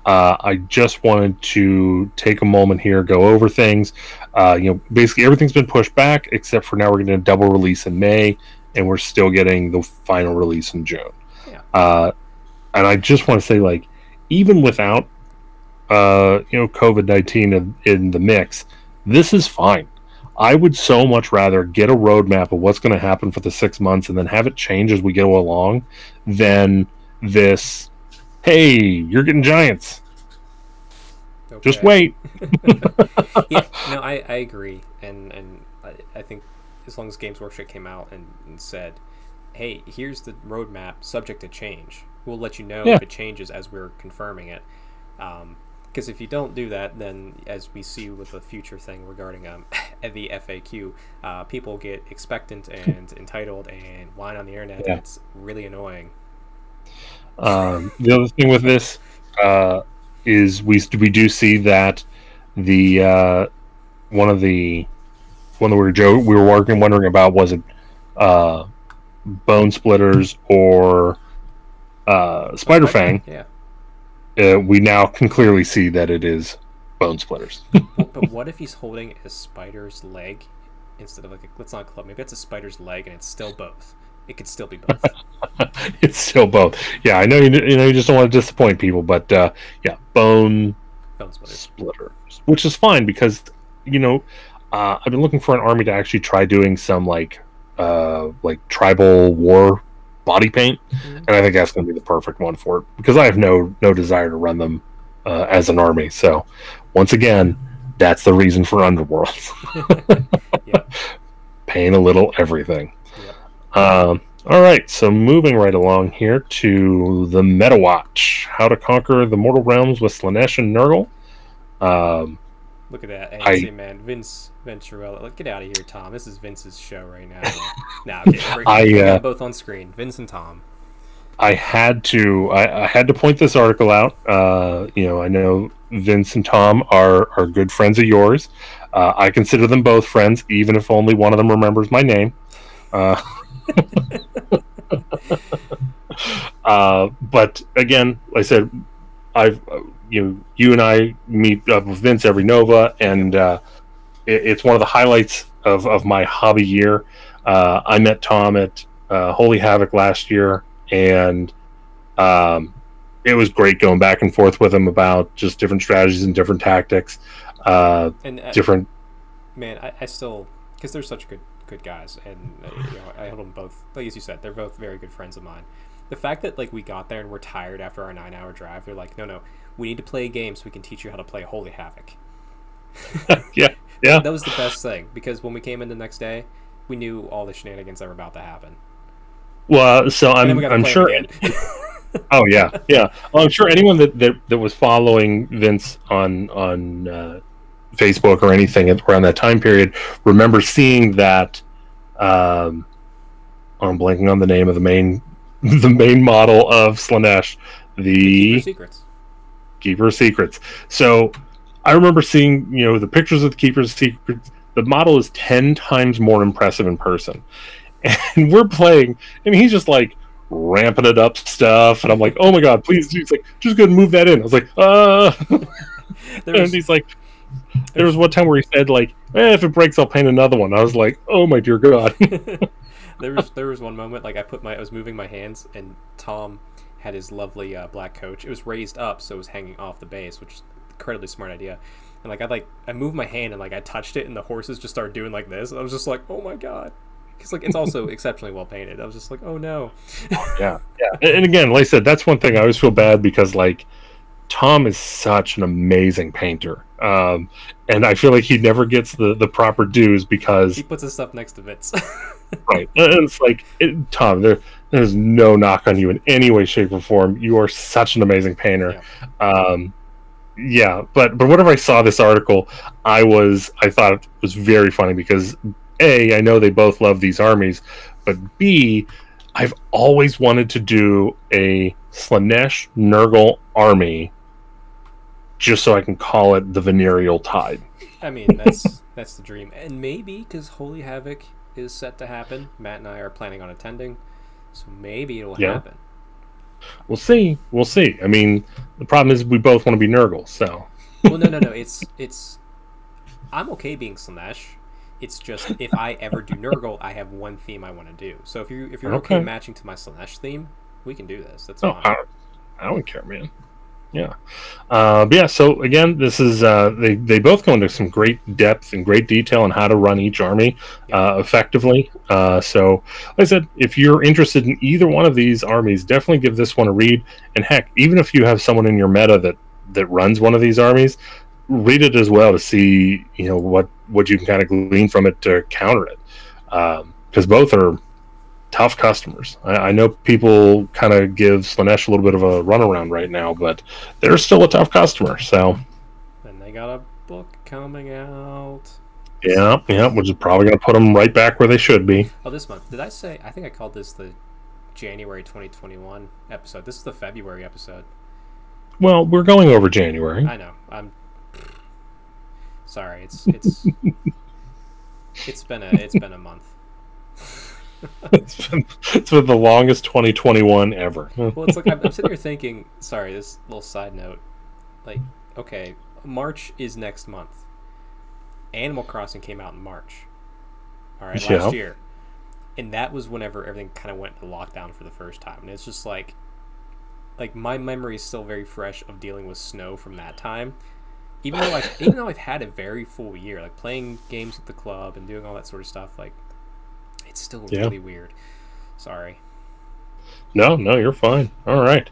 Uh, I just wanted to take a moment here, go over things. Uh, you know, basically everything's been pushed back except for now we're getting a double release in May, and we're still getting the final release in June. Yeah. Uh, and I just want to say, like, even without uh, you know COVID nineteen in, in the mix, this is fine. I would so much rather get a roadmap of what's going to happen for the six months and then have it change as we go along than this. Hey, you're getting giants. Just wait. yeah, no, I, I agree, and and I, I think as long as Games Workshop came out and, and said, "Hey, here's the roadmap, subject to change," we'll let you know Yeah. if it changes as we're confirming it. Because if you don't do that, then as we see with the future thing regarding um, the FAQ, uh, people get expectant and entitled and whine on the internet. Yeah. And it's really annoying. Um, the other thing with this uh, is we we do see that the uh, one of the one that we were Joe we were working wondering about was it uh, Bonesplitterz or uh, Spiderfang. Yeah. Uh, we now can clearly see that it is Bonesplitterz. But, but what if he's holding a spider's leg instead of like a, let's not club? Maybe it's a spider's leg and it's still both. It could still be both. it's still both. Yeah, I know you. You know you just don't want to disappoint people, but uh, yeah, bone Bone splitters. splitters, which is fine because you know uh, I've been looking for an army to actually try doing some like uh, like tribal war body paint, Mhm. and I think that's going to be the perfect one for it because I have no no desire to run them uh, as an army. So once again, that's the reason for Underworld. Paint a little everything. Yep. Um, all right, so moving right along here to the Meta Watch: How to Conquer the Mortal Realms with Slaanesh and Nurgle. Um, Look at that. I- man, Vince Venturella. Look, get out of here, Tom. This is Vince's show right now. nah, okay, I, uh, both on screen. Vince and Tom. I had to I, I had to point this article out. Uh, you know, I know Vince and Tom are are good friends of yours. Uh, I consider them both friends, even if only one of them remembers my name. Uh, uh, but again, like I said, I've uh, you you and I meet up with Vince every Nova, and uh, it, it's one of the highlights of, of my hobby year. Uh, I met Tom at uh, Holy Havoc last year, and um, it was great going back and forth with him about just different strategies and different tactics, uh, And uh, different. man, I, I still because they're such good good guys, and uh, you know, I hold them both. Like as you said, they're both very good friends of mine. The fact that like we got there and we're tired after our nine hour drive, they're like, no, no, we need to play a game so we can teach you how to play Holy Havoc. Yeah, yeah. That was the best thing because when we came in the next day, we knew all the shenanigans that were about to happen. Well, so And I'm we I'm sure. Oh yeah, yeah. Well, I'm sure anyone that, that that was following Vince on on uh, Facebook or anything around that time period remember seeing that. Um, I'm blanking on the name of the main the main model of Slaanesh, the Keeper secrets. Keeper of Secrets. So I remember seeing, you know, the pictures of the Keeper's Secrets. The model is 10 times more impressive in person. And we're playing, and he's just like ramping it up stuff. And I'm like, oh my God, please do. He's like, just go and move that in. I was like, uh. There and he's like, there was one time where he said, like, eh, if it breaks, I'll paint another one. I was like, oh my dear God. There was there was one moment like I put my I was moving my hands and Tom had his lovely uh, black coach. It was raised up, so it was hanging off the base, which is incredibly smart idea. And like I like I moved my hand and like I touched it, and the horses just started doing like this. I was just like, oh my god, because like it's also exceptionally well painted. I was just like, oh no. yeah, yeah. And, and again, like I said, that's one thing I always feel bad because like Tom is such an amazing painter, um, and I feel like he never gets the the proper dues because He puts his stuff next to Vince. right, and it's like it, Tom, there there's no knock on you in any way, shape, or form. You are such an amazing painter. Um, yeah, but but whenever I saw this article, I was I thought it was very funny because a I know they both love these armies, but b I've always wanted to do a Slaanesh Nurgle army, just so I can call it the Venereal Tide. I mean, that's that's the dream, and maybe because Holy Havoc is set to happen, Matt and I are planning on attending, so maybe it'll Yeah. happen. We'll see. We'll see. I mean, the problem is we both want to be Nurgle, so well, no, no, no. It's it's. I'm okay being Slaanesh. It's just if I ever do Nurgle, I have one theme I want to do. So if you if you're okay, Okay. matching to my Slaanesh theme, we can do this. That's Oh, fine. I, I don't care, man. Yeah, uh, but yeah. So again, this is uh, they they both go into some great depth and great detail on how to run each army uh, effectively. Uh, so, like I said, if you're interested in either one of these armies, definitely give this one a read. And heck, even if you have someone in your meta that that runs one of these armies, read it as well to see you know what what you can kind of glean from it to counter it, because both are tough customers. I, I know people kind of give Slaanesh a little bit of a runaround right now, but they're still a tough customer. So And they got a book coming out. yeah, yeah, which is probably going to put them right back where they should be. Oh, this month. Did I say? I think I called this the January 2021 episode. This is the February episode. Well, we're going over January. I know. I'm sorry. It's it's it's been a it's been a month. It's, been, it's been the longest 2021 ever. Well, it's like I'm, I'm sitting here thinking. Sorry, this little side note. Like, okay, March is next month. Animal Crossing came out in March. All right, last Yeah. year, and that was whenever everything kind of went into lockdown for the first time. And it's just like, like my memory is still very fresh of dealing with snow from that time. Even though I've even though I've had a very full year, like playing games with the club and doing all that sort of stuff, like it's still Yeah. really weird. Sorry. No, no, you're fine. All right.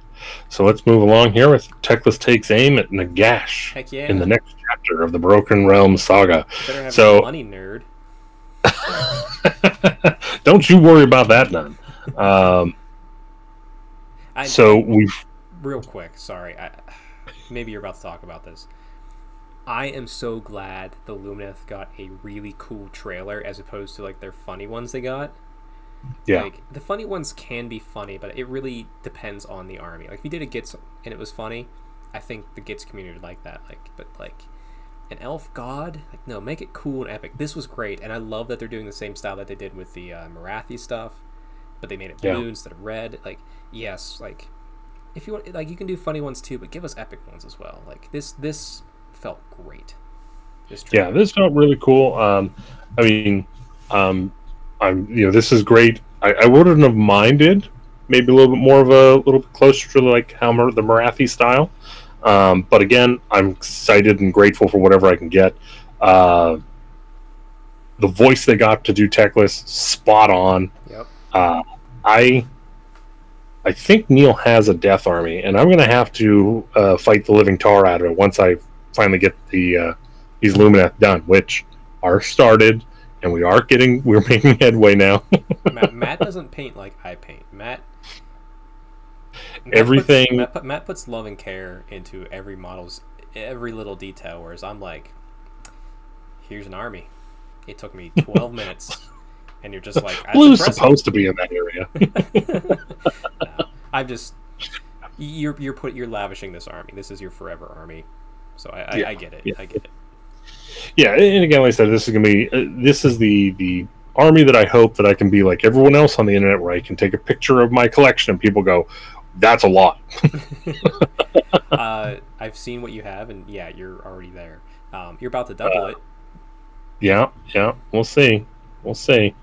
So let's move along here with Teclis takes aim at Nagash Heck yeah. in the next chapter of the Broken Realm saga. Better have so- money, nerd. Don't you worry about that, none. Um, I, so we've real quick, sorry. I, maybe you're about to talk about this. I am so glad the Lumineth got a really cool trailer as opposed to like their funny ones they got. yeah, Like the funny ones can be funny, but it really depends on the army. Like if you did a Gitz and it was funny, I think the Gitz community would like that. Like, but like an elf god, like no, make it cool and epic. This was great, and I love that they're doing the same style that they did with the uh, Morathi stuff, but they made it blue Yeah. instead of red. Like, yes, like if you want, like you can do funny ones too, but give us epic ones as well. Like this, this felt great. This yeah, this felt really cool. Um, I mean, um, I'm you know this is great. I, I wouldn't have minded maybe a little bit more of a little bit closer to like how Mar- the Morathi style. Um, but again, I'm excited and grateful for whatever I can get. Uh, the voice they got to do Teclis, spot on. Yep. Uh, I I think Neil has a Death Army, and I'm going to have to uh, fight the living tar out of it once I finally get the uh, these Lumineth done, which are started, and we are getting we're making headway now. Matt, Matt doesn't paint like I paint. Matt. Matt Everything- Puts, Matt, put- Matt puts love and care into every model's every little detail, whereas I'm like, here's an army. It took me 12 minutes, and you're just like, Blue's supposed to be in that area. No, I'm just you're you're put you're lavishing this army. This is your forever army. So I, I, Yeah, I get it. yeah. I get it. yeah, and again, like I said, this is going to be uh, this is the the army that I hope that I can be like everyone else on the internet, where I can take a picture of my collection and people go, "That's a lot." Uh, I've seen what you have, and yeah, you're already there. Um, you're about to double Uh, it. Yeah, yeah, we'll see. We'll see.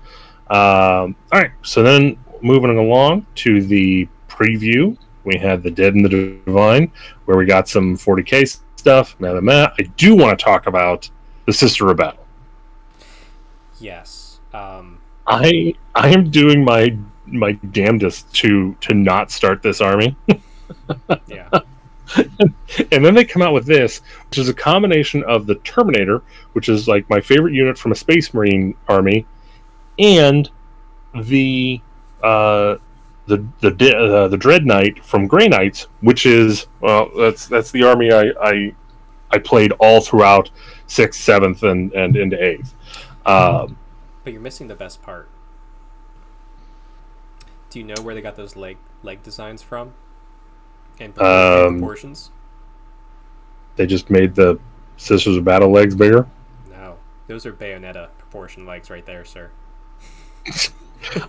Um, all right, so then moving along to the preview, we had the Dead and the Divine, where we got some 40k stuff. Now, Matt, I do want to talk about the Sister of Battle. Yes. Um, I I am doing my my damnedest to to not start this army, yeah. and then they come out with this, which is a combination of the Terminator, which is like my favorite unit from a Space Marine army, and the uh, the the uh, the Dread Knight from Grey Knights, which is well, that's that's the army I I, I played all throughout sixth, seventh, and and into eighth. Um, But you're missing the best part. Do you know where they got those leg leg designs from? And, Um, proportions? they just made the Sisters of Battle legs bigger. No, those are Bayonetta proportion legs right there, sir.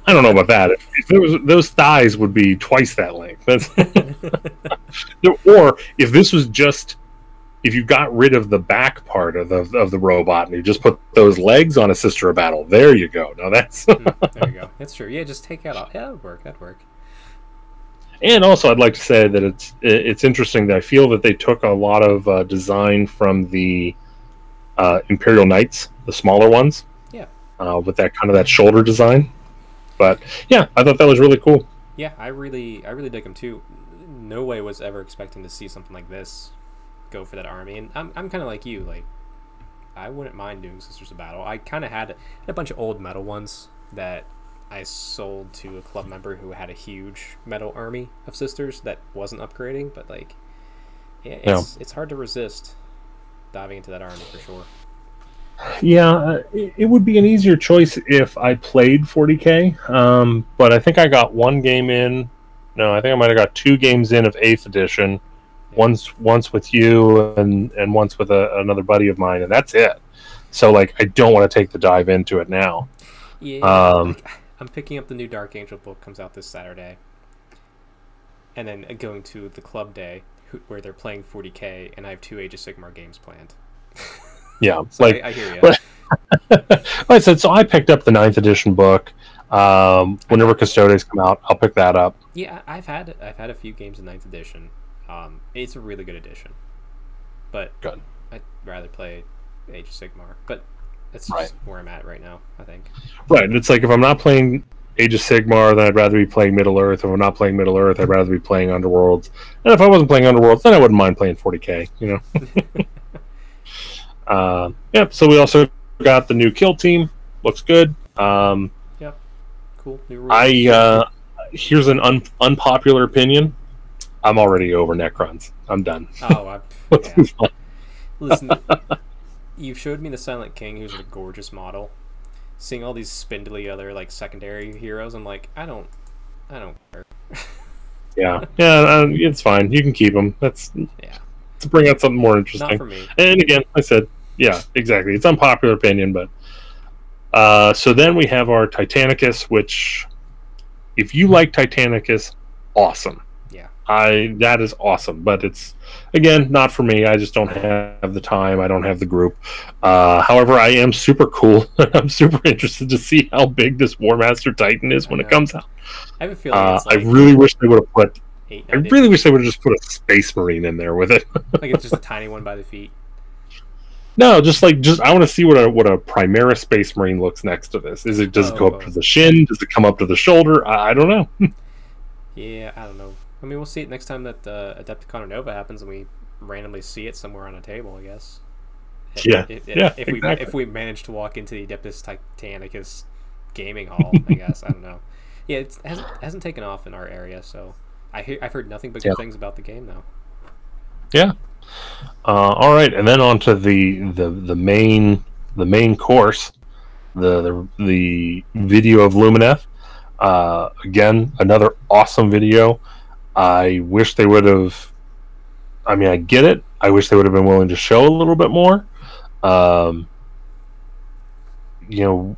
I don't know about that. If, was, those thighs would be twice that length. That's, or if this was just if you got rid of the back part of the of the robot and you just put those legs on a Sister of Battle, there you go. Now that's Mm, there you go. That's true. Yeah, just take that off. Yeah, that'd work. That'd work. and also I'd like to say that it's it's interesting that I feel that they took a lot of uh, design from the uh, Imperial Knights, the smaller ones. Yeah. Uh, with that kind of that shoulder design. But yeah, I thought that was really cool. Yeah, I really, I really dig them too. No way was ever expecting to see something like this go for that army, and I'm, I'm kind of like you. Like, I wouldn't mind doing Sisters of Battle. I kind of had a bunch of old metal ones that I sold to a club member who had a huge metal army of sisters that wasn't upgrading, but like, yeah, it's it's hard to resist diving into that army for sure. Yeah, uh, it, it would be an easier choice if I played 40k. Um, but I think I got one game in. No, I think I might have got two games in of Eighth Edition. Once, once with you, and and once with a, another buddy of mine, and that's it. So like, I don't want to take the dive into it now. Yeah, Um, I'm picking up the new Dark Angel book comes out this Saturday, and then going to the club day where they're playing 40k, and I have two Age of Sigmar games planned. Yeah, So like I, I hear you. but- like I said, so I picked up the ninth edition book. Um, whenever Custodes come out, I'll pick that up. yeah, I've had I've had a few games in ninth edition. Um, it's a really good edition, but Good. I'd rather play Age of Sigmar. But that's Right. just where I'm at right now. I think. Right. It's like if I'm not playing Age of Sigmar, then I'd rather be playing Middle Earth. If I'm not playing Middle Earth, I'd rather be playing Underworlds. And if I wasn't playing Underworlds, then I wouldn't mind playing 40k. You know. uh, yep. So we also got the new kill team. Looks good. Um, yep. Cool. I uh, here's an un- unpopular opinion. I'm already over Necrons. I'm done. Oh, I, yeah. listen. you showed me the Silent King, who's a gorgeous model. Seeing all these spindly other like secondary heroes, I'm like, I don't, I don't care. yeah, yeah, uh, it's fine. You can keep them. That's yeah. To bring out something more interesting. Not for me. And again, I said, yeah, exactly. It's unpopular opinion, but uh, so then we have our Titanicus, which if you like Titanicus, awesome. Yeah. I that is awesome, but it's again not for me. I just don't have the time. I don't have the group. Uh, however, I am super cool. I'm super interested to see how big this War Master Titan is when it comes out. I have a feeling. Uh, like I really wish they would have put. Eight, I really wish they would have just put a Space Marine in there with it. like it's just a tiny one by the feet. No, just like just I want to see what a what a Primaris Space Marine looks next to this. Is it does oh, it go up to the shin? Does it come up to the shoulder? I, I don't know. yeah, I don't know. I mean, we'll see it next time that uh, Adepticon Nova happens, and we randomly see it somewhere on a table. I guess. Yeah. If, if, yeah. If exactly. we if we manage to walk into the Adeptus Titanicus gaming hall, I guess I don't know. Yeah, it hasn't hasn't taken off in our area, so I hear, I've heard nothing but good yeah. things about the game though. Yeah, uh, all right, and then on to the, the the main the main course, the the, the video of Lumineth. Uh, again, another awesome video. I wish they would have. I mean, I get it. I wish they would have been willing to show a little bit more. Um, you know,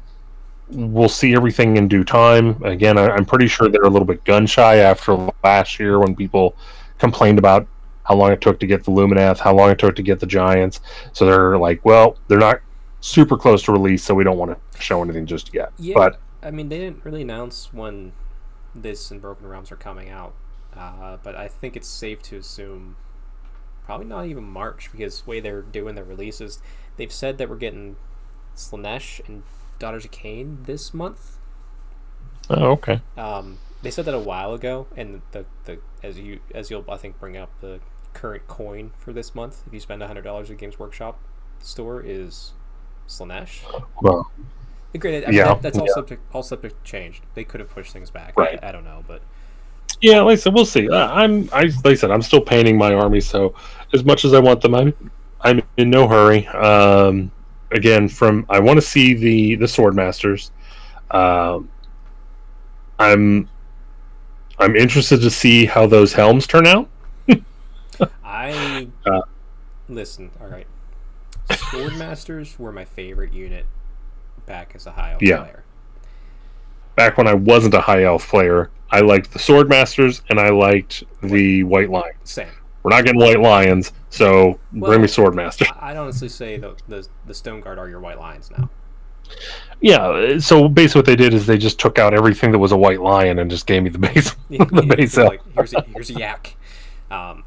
we'll see everything in due time. Again, I, am pretty sure they're a little bit gun shy after last year when people complained about how long it took to get the Lumineth, how long it took to get the Giants. So they're like, well, they're not super close to release, so we don't want to show anything just yet. Yeah, but I mean, they didn't really announce when this and Broken Realms are coming out, uh, but I think it's safe to assume probably not even March because the way they're doing their releases, they've said that we're getting Slaanesh and Daughters of Khaine this month. Oh, okay. Um, they said that a while ago, and the, the as you as you'll I think bring up the current coin for this month, if you spend hundred dollars at Games Workshop store, is Slaanesh. Well, granted, I mean, yeah, that, that's yeah. all subject all subject change. They could have pushed things back. Right. I, I don't know, but yeah, like I said, we'll see. Uh, I'm I like I said, I'm still painting my army, so as much as I want them, I'm I'm in no hurry. Um, again, from I want to see the the sword masters. Um, I'm I'm interested to see how those helms turn out. I uh, listen. All right, Swordmasters were my favorite unit back as a high elf yeah. player. Back when I wasn't a high elf player, I liked the Swordmasters and I liked the White Lions. Same. We're not getting White Lions, so well, bring me Swordmaster. I'd honestly say the, the the Stone Guard are your White Lions now. Yeah, so basically what they did is they just took out everything that was a white lion and just gave me the base. the base like, here's a, here's a yak. Um,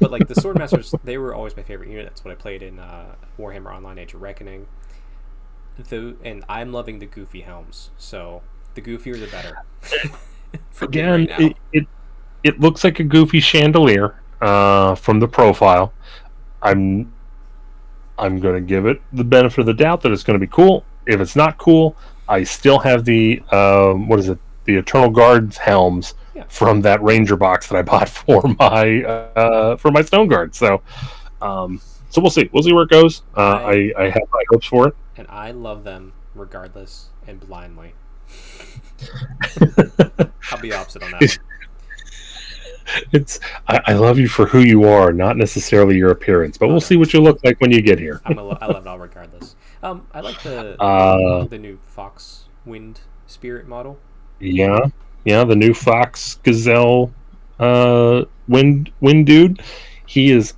but like the Swordmasters, they were always my favorite unit. That's what I played in uh, Warhammer Online: Age of Reckoning. The and I'm loving the goofy helms. So the goofier the better. Again, right it, it it looks like a goofy chandelier uh, from the profile. I'm I'm going to give it the benefit of the doubt that it's going to be cool if it's not cool, I still have the um, what is it? The Eternal Guards helms yeah. from that Ranger box that I bought for my uh, for my Stone Guard. So, um, so we'll see. We'll see where it goes. Uh, I, I have my hopes for it, and I love them regardless and blindly. I'll be opposite on that. it's I, I, love you for who you are, not necessarily your appearance. But we'll see what you look like when you get here. I'm a, I love it all regardless. Um, I like the uh, the new Fox Wind Spirit model. Yeah, yeah, the new Fox Gazelle uh, Wind Wind dude. He is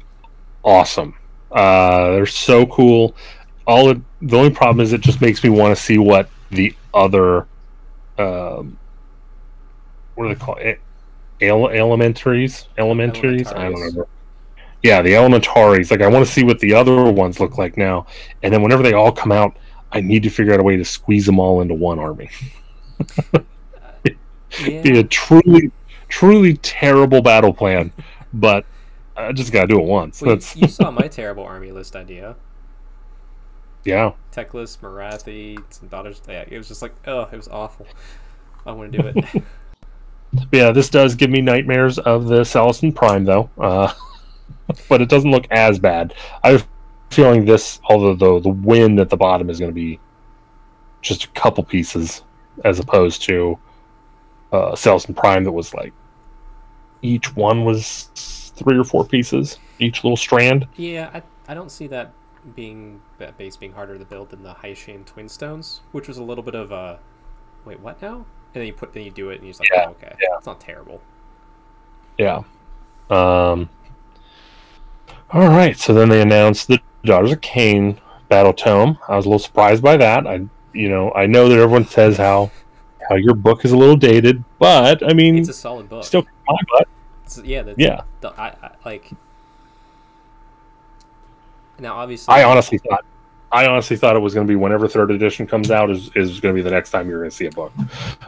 awesome. Uh, they're so cool. All it, the only problem is it just makes me want to see what the other um, what do they call it? Ele- elementaries, elementaries. I don't remember. Yeah, the elementaries. Like I want to see what the other ones look like now, and then whenever they all come out, I need to figure out a way to squeeze them all into one army. yeah. be a truly, truly terrible battle plan. but I just gotta do it once. Well, you, saw my terrible army list idea. Yeah. Teclis, Morathi, some daughters. Yeah, it was just like, oh, it was awful. I want to do it. yeah, this does give me nightmares of the Celestant-Prime, though. Uh, but it doesn't look as bad. I have feeling this, although the, the win at the bottom is going to be just a couple pieces, as opposed to uh, Celestant-Prime that was like each one was three or four pieces, each little strand. Yeah, I, I don't see that being that base being harder to build than the Hyshian Twinstones, which was a little bit of a wait, what now? And then you put then you do it and you're like, yeah, oh, okay, yeah. it's not terrible. Yeah. Um. All right, so then they announced the Daughters of Khaine battle tome. I was a little surprised by that. I, you know, I know that everyone says how how your book is a little dated, but I mean, it's a solid book. Still, my butt. yeah, yeah. The, I, I, like now, obviously, I honestly thought, I honestly thought it was going to be whenever third edition comes out is is going to be the next time you're going to see a book,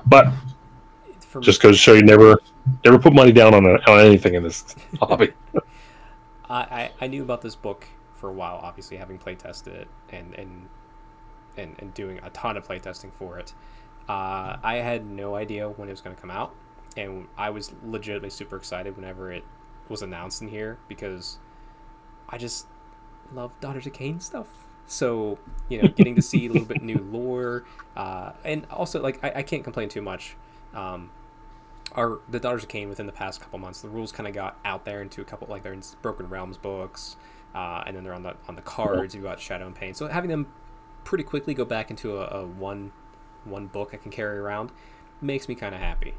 but just goes to show you never never put money down on a, on anything in this hobby. I, I knew about this book for a while, obviously having play tested it and and and, and doing a ton of playtesting for it. Uh, I had no idea when it was going to come out, and I was legitimately super excited whenever it was announced in here because I just love Daughters of Khaine stuff. So you know, getting to see a little bit new lore, uh, and also like I, I can't complain too much. Um, our the Daughters of Khaine within the past couple months, the rules kind of got out there into a couple like they're in Broken Realms books, uh, and then they're on the on the cards. You've got Shadow and Pain, so having them pretty quickly go back into a, a one one book I can carry around makes me kind of happy.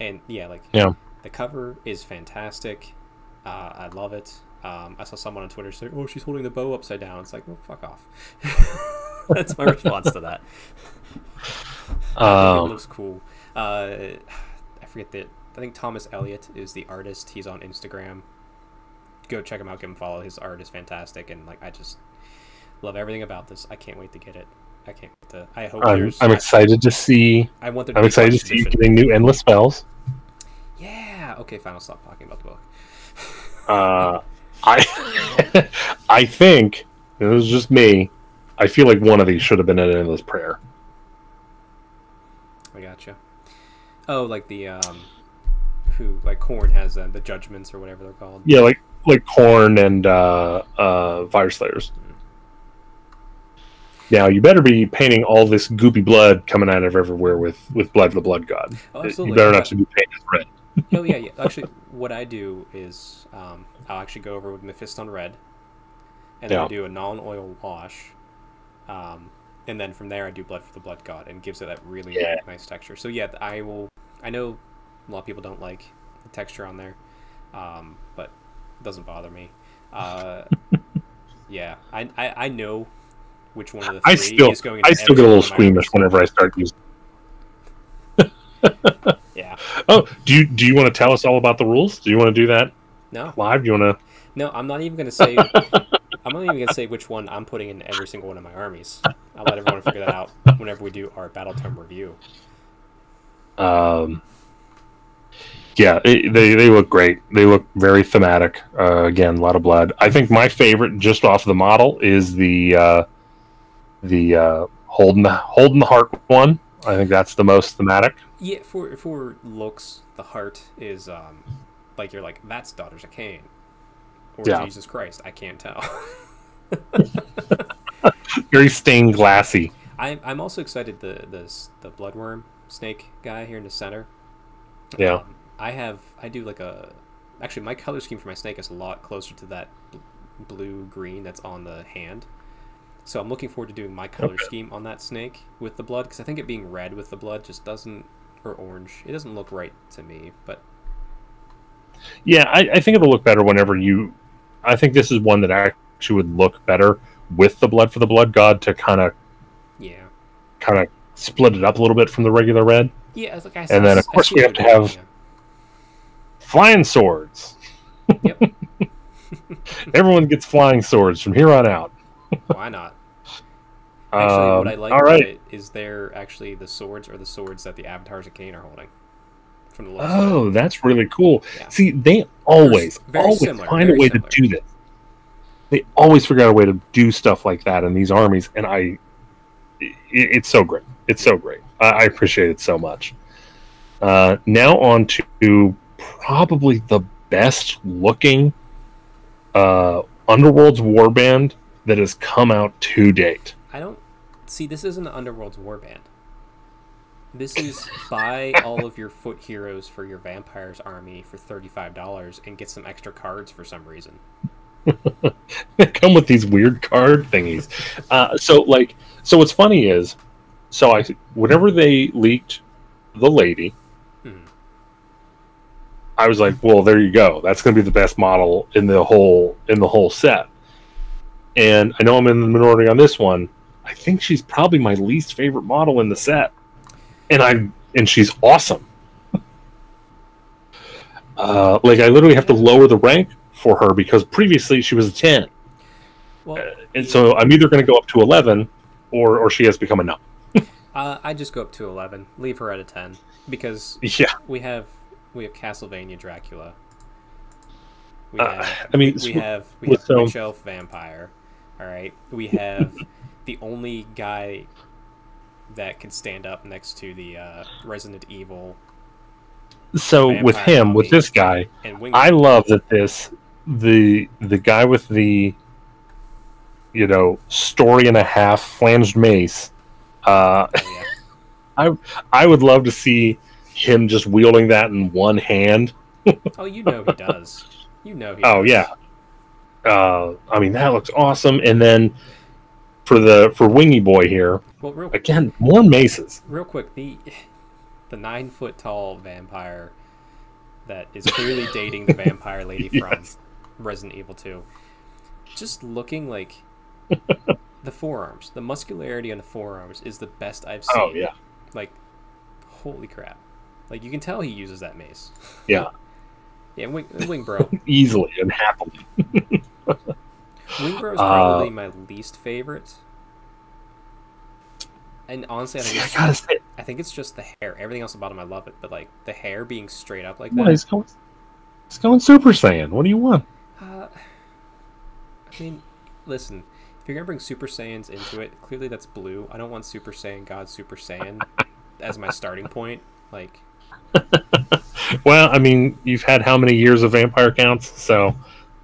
And yeah, like yeah. the cover is fantastic. Uh, I love it. Um, I saw someone on Twitter say, "Oh, she's holding the bow upside down." It's like, "Oh, fuck off." That's my response to that. Um, it looks cool. Uh, I forget that. I think Thomas Elliott is the artist. He's on Instagram. Go check him out. Give him follow. His art is fantastic, and like I just love everything about this. I can't wait to get it. I can't wait to. I hope. I'm, I'm excited to see. I want. I'm excited to see you getting new endless spells. Yeah. Okay. Fine. I'll stop talking about the book. uh, I I think it was just me. I feel like one of these should have been an endless prayer. I gotcha. Oh, like the um, who like Khorne has uh, the judgments or whatever they're called. Yeah, like like Khorne and uh, uh, Fyreslayers. Mm. Now you better be painting all this goopy blood coming out of everywhere with with blood of the blood god. Oh, absolutely. You better not to be painted red. oh yeah, yeah. Actually, what I do is um, I'll actually go over with Mephiston Red, and then yeah. I do a non-oil wash, um, and then from there I do Blood for the Blood God, and gives it that really, yeah. nice texture. So yeah, I will. I know a lot of people don't like the texture on there, um, but it doesn't bother me. Uh, yeah, I, I, I know which one of the three I still, is going. I still get a little squeamish whenever I start using. yeah. Oh, do you do you want to tell us all about the rules? Do you want to do that no. Live? Do You want to? No, I'm not even going to say. I'm not even going to say which one I'm putting in every single one of my armies. I'll let everyone figure that out whenever we do our battle tome review. Um. Yeah, it, they they look great. They look very thematic. Uh, again, a lot of blood. I think my favorite, just off the model, is the uh, the uh, holding the holding the heart one. I think that's the most thematic. Yeah, for for looks, the heart is um, like you're like that's Daughters of Khaine, or yeah. Jesus Christ. I can't tell. Very stained glassy. I'm I'm also excited the the the bloodworm snake guy here in the center. Yeah. Um, I have I do like a actually my color scheme for my snake is a lot closer to that blue green that's on the hand. So I'm looking forward to doing my color okay. scheme on that snake with the blood because I think it being red with the blood just doesn't or orange. It doesn't look right to me, but yeah, I, I, think it'll look better whenever you. I think this is one that actually would look better with the blood for the blood god to kind of, yeah, kind of split it up a little bit from the regular red. Yeah, like I said, and then of course we have to have yeah. flying swords. Yep. Everyone gets flying swords from here on out. Why not? Actually, um, what I like about it is they're actually the swords or the swords that the avatars of Khaine are holding. from the looks of it. Oh, that's really cool. Yeah. See, they always, very always similar, find a way similar. to do this. They always figure out a way to do stuff like that in these armies, and I, it, it's so great. It's so great. I, I appreciate it so much. Uh, now on to probably the best looking uh, Underworld's warband that has come out to date. I don't see this isn't an Underworld's warband. This is buy all of your foot heroes for your vampires army for thirty five dollars and get some extra cards for some reason. they come with these weird card thingies. Uh, so like, so what's funny is, so I whenever they leaked the lady, Mhm. I was like, well, there you go. That's going to be the best model in the whole in the whole set. And I know I'm in the minority on this one. I think she's probably my least favorite model in the set, and I and she's awesome. Uh, like I literally have to lower the rank for her because previously she was a ten. Well, And so I'm either going to go up to 11 or, or she has become a no. uh, I just go up to eleven, leave her at a ten because Yeah. we have we have Castlevania Dracula. We Uh, have I mean, we s- have we with, have um, Vampire. All right, we have the only guy that can stand up next to the uh, Resident Evil So with him, with this guy, I love that this the the guy with the you know story and a half flanged mace. Uh, yeah. I would love to see him just wielding that in one hand. oh, you know he does. You know he. Oh does. yeah. Uh, I mean that looks awesome. And then for the for Wingy Boy here Well, real again, more maces. real quick the the nine foot tall vampire that is clearly dating the vampire lady Yes. from Resident Evil 2 just looking like the forearms the muscularity on the forearms is the best I've oh, seen Oh yeah. like holy crap like you can tell he uses that mace Yeah. yeah wing, wing bro easily and happily. Wing bro is Uh, probably my least favorite and honestly I think See, I it's, gotta say, I think it's just the hair everything else about him I love it but like the hair being straight up like that he's going, he's going Super Saiyan. What do you want? Uh, I mean, listen. If you're gonna bring Super Saiyans into it, clearly that's blue. I don't want Super Saiyan God Super Saiyan as my starting point. Like, Well, I mean, you've had how many years of vampire counts, so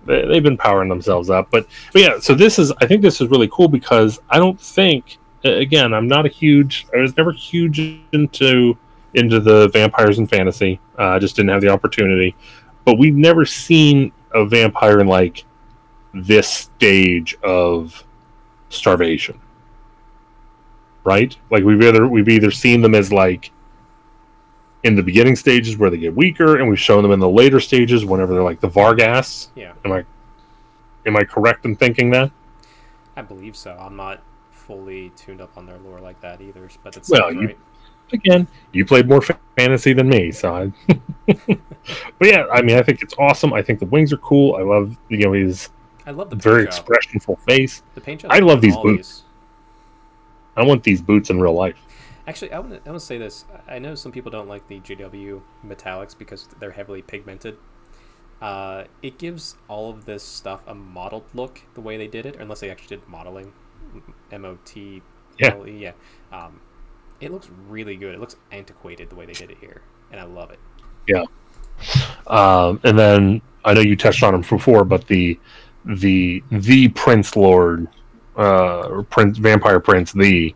they, they've been powering themselves up. But, but yeah, so this is, I think this is really cool because I don't think, again, I'm not a huge, I was never huge into into the vampires and fantasy. Uh, I just didn't have the opportunity. But we've never seen a vampire in like this stage of starvation, right? Like we've either we've either seen them as like in the beginning stages where they get weaker, and we've shown them in the later stages whenever they're like the Vargheists. yeah, Am I am I correct in thinking that? I believe so. I'm not fully tuned up on their lore like that either, but it's Well, you- right. Again, you played more fantasy than me, so. I... but yeah, I mean, I think it's awesome. I think the wings are cool. I love you know his I love the very job. expressionful face. The paint job. I love these boots. I want these boots in real life. Actually, I want to I say this. I know some people don't like the GW metallics because they're heavily pigmented. Uh, it gives all of this stuff a modeled look the way they did it, unless they actually did modeling. M O T L E. Yeah. Um, it looks really good. It looks antiquated the way they did it here, and I love it. Yeah. Um, and then I know you touched on him before, but the the the Prince Lord, uh, Prince Vampire Prince, the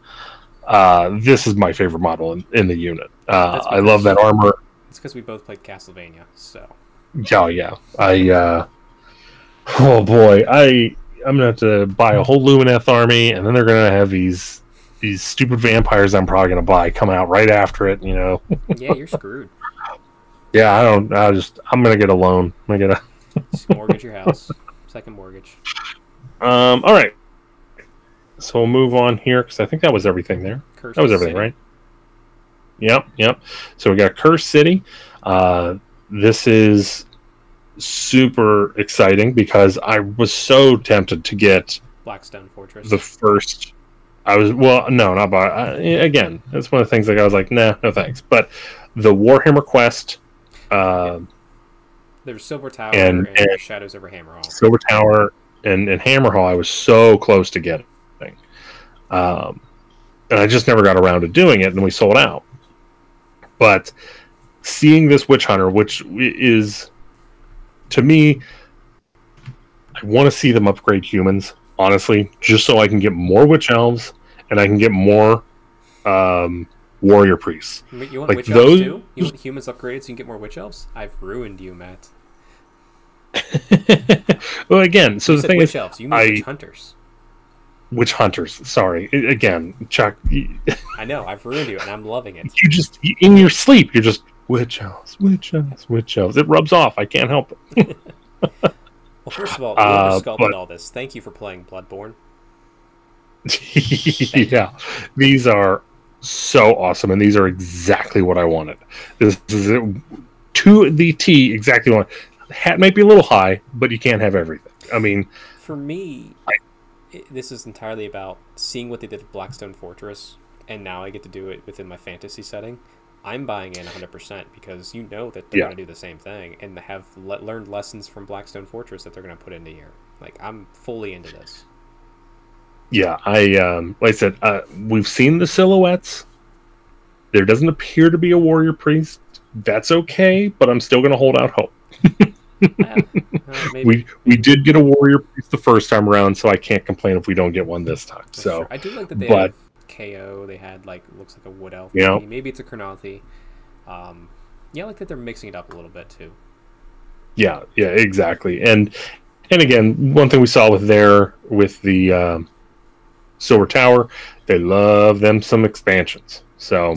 uh, this is my favorite model in, in the unit. Uh, I love that armor. It's because we both played Castlevania, so Oh yeah, I. Uh, oh boy, I I'm gonna have to buy a whole Lumineth army, and then they're gonna have these these stupid vampires. I'm probably gonna buy coming out right after it. You know. yeah, you're screwed. Yeah, I don't. I just I'm gonna get a loan. I'm gonna get a mortgage your house, second mortgage. Um, all right. So we'll move on here because I think that was everything there. Cursed That was everything, City. right? Yep, yep. So we got Curse City. Uh, this is super exciting because I was so tempted to get Blackstone Fortress. the first. I was well, no, not by. I, again, that's one of the things. Like I was like, nah, no thanks. But the Warhammer Quest Um, There's Silver Tower And- and, and- Shadows over Hammerhall. Silver Tower and, and Hammerhall, I was so close to getting. Um, and I just never got around to doing it, and we sold out. But seeing this Witch Hunter, which is, to me, I want to see them upgrade humans, honestly, just so I can get more Witch Elves and I can get more um, Warrior Priests. You you want like witch those- elves too? You want humans upgraded so you can get more witch elves? I've ruined you, Matt. well, again, so You the thing witch is, elves. You mean I- witch hunters. Witch Hunters, sorry. Again, Chuck, I know. I've ruined you, and I'm loving it. you just in your sleep you're just witch elves witch elves witch elves it rubs off i can't help it Well, first of all, Uh, sculpted all this, thank you for playing Bloodborne. yeah these are so awesome and these are exactly what i wanted this is it, to the t exactly what hat might be a little high but you can't have everything i mean For me, it, this is entirely about seeing what they did with Blackstone Fortress, and now I get to do it within my fantasy setting. I'm buying in 100% because you know that they're Yeah. going to do the same thing and have le- learned lessons from Blackstone Fortress that they're going to put into here. Like, I'm fully into this. yeah i um like i said uh, we've seen the silhouettes there doesn't appear to be a warrior priest that's okay but i'm still going to hold out hope Uh, we we did get a warrior priest the first time around, so I can't complain if we don't get one this time. That's So true. I do like that they but- have KO. They had like looks like a wood elf. Yeah. Maybe, maybe it's a Chronothi. Um, yeah, I like that they're mixing it up a little bit too. yeah, yeah, exactly. And and again, one thing we saw with there with the um, Silver Tower, they love them some expansions. So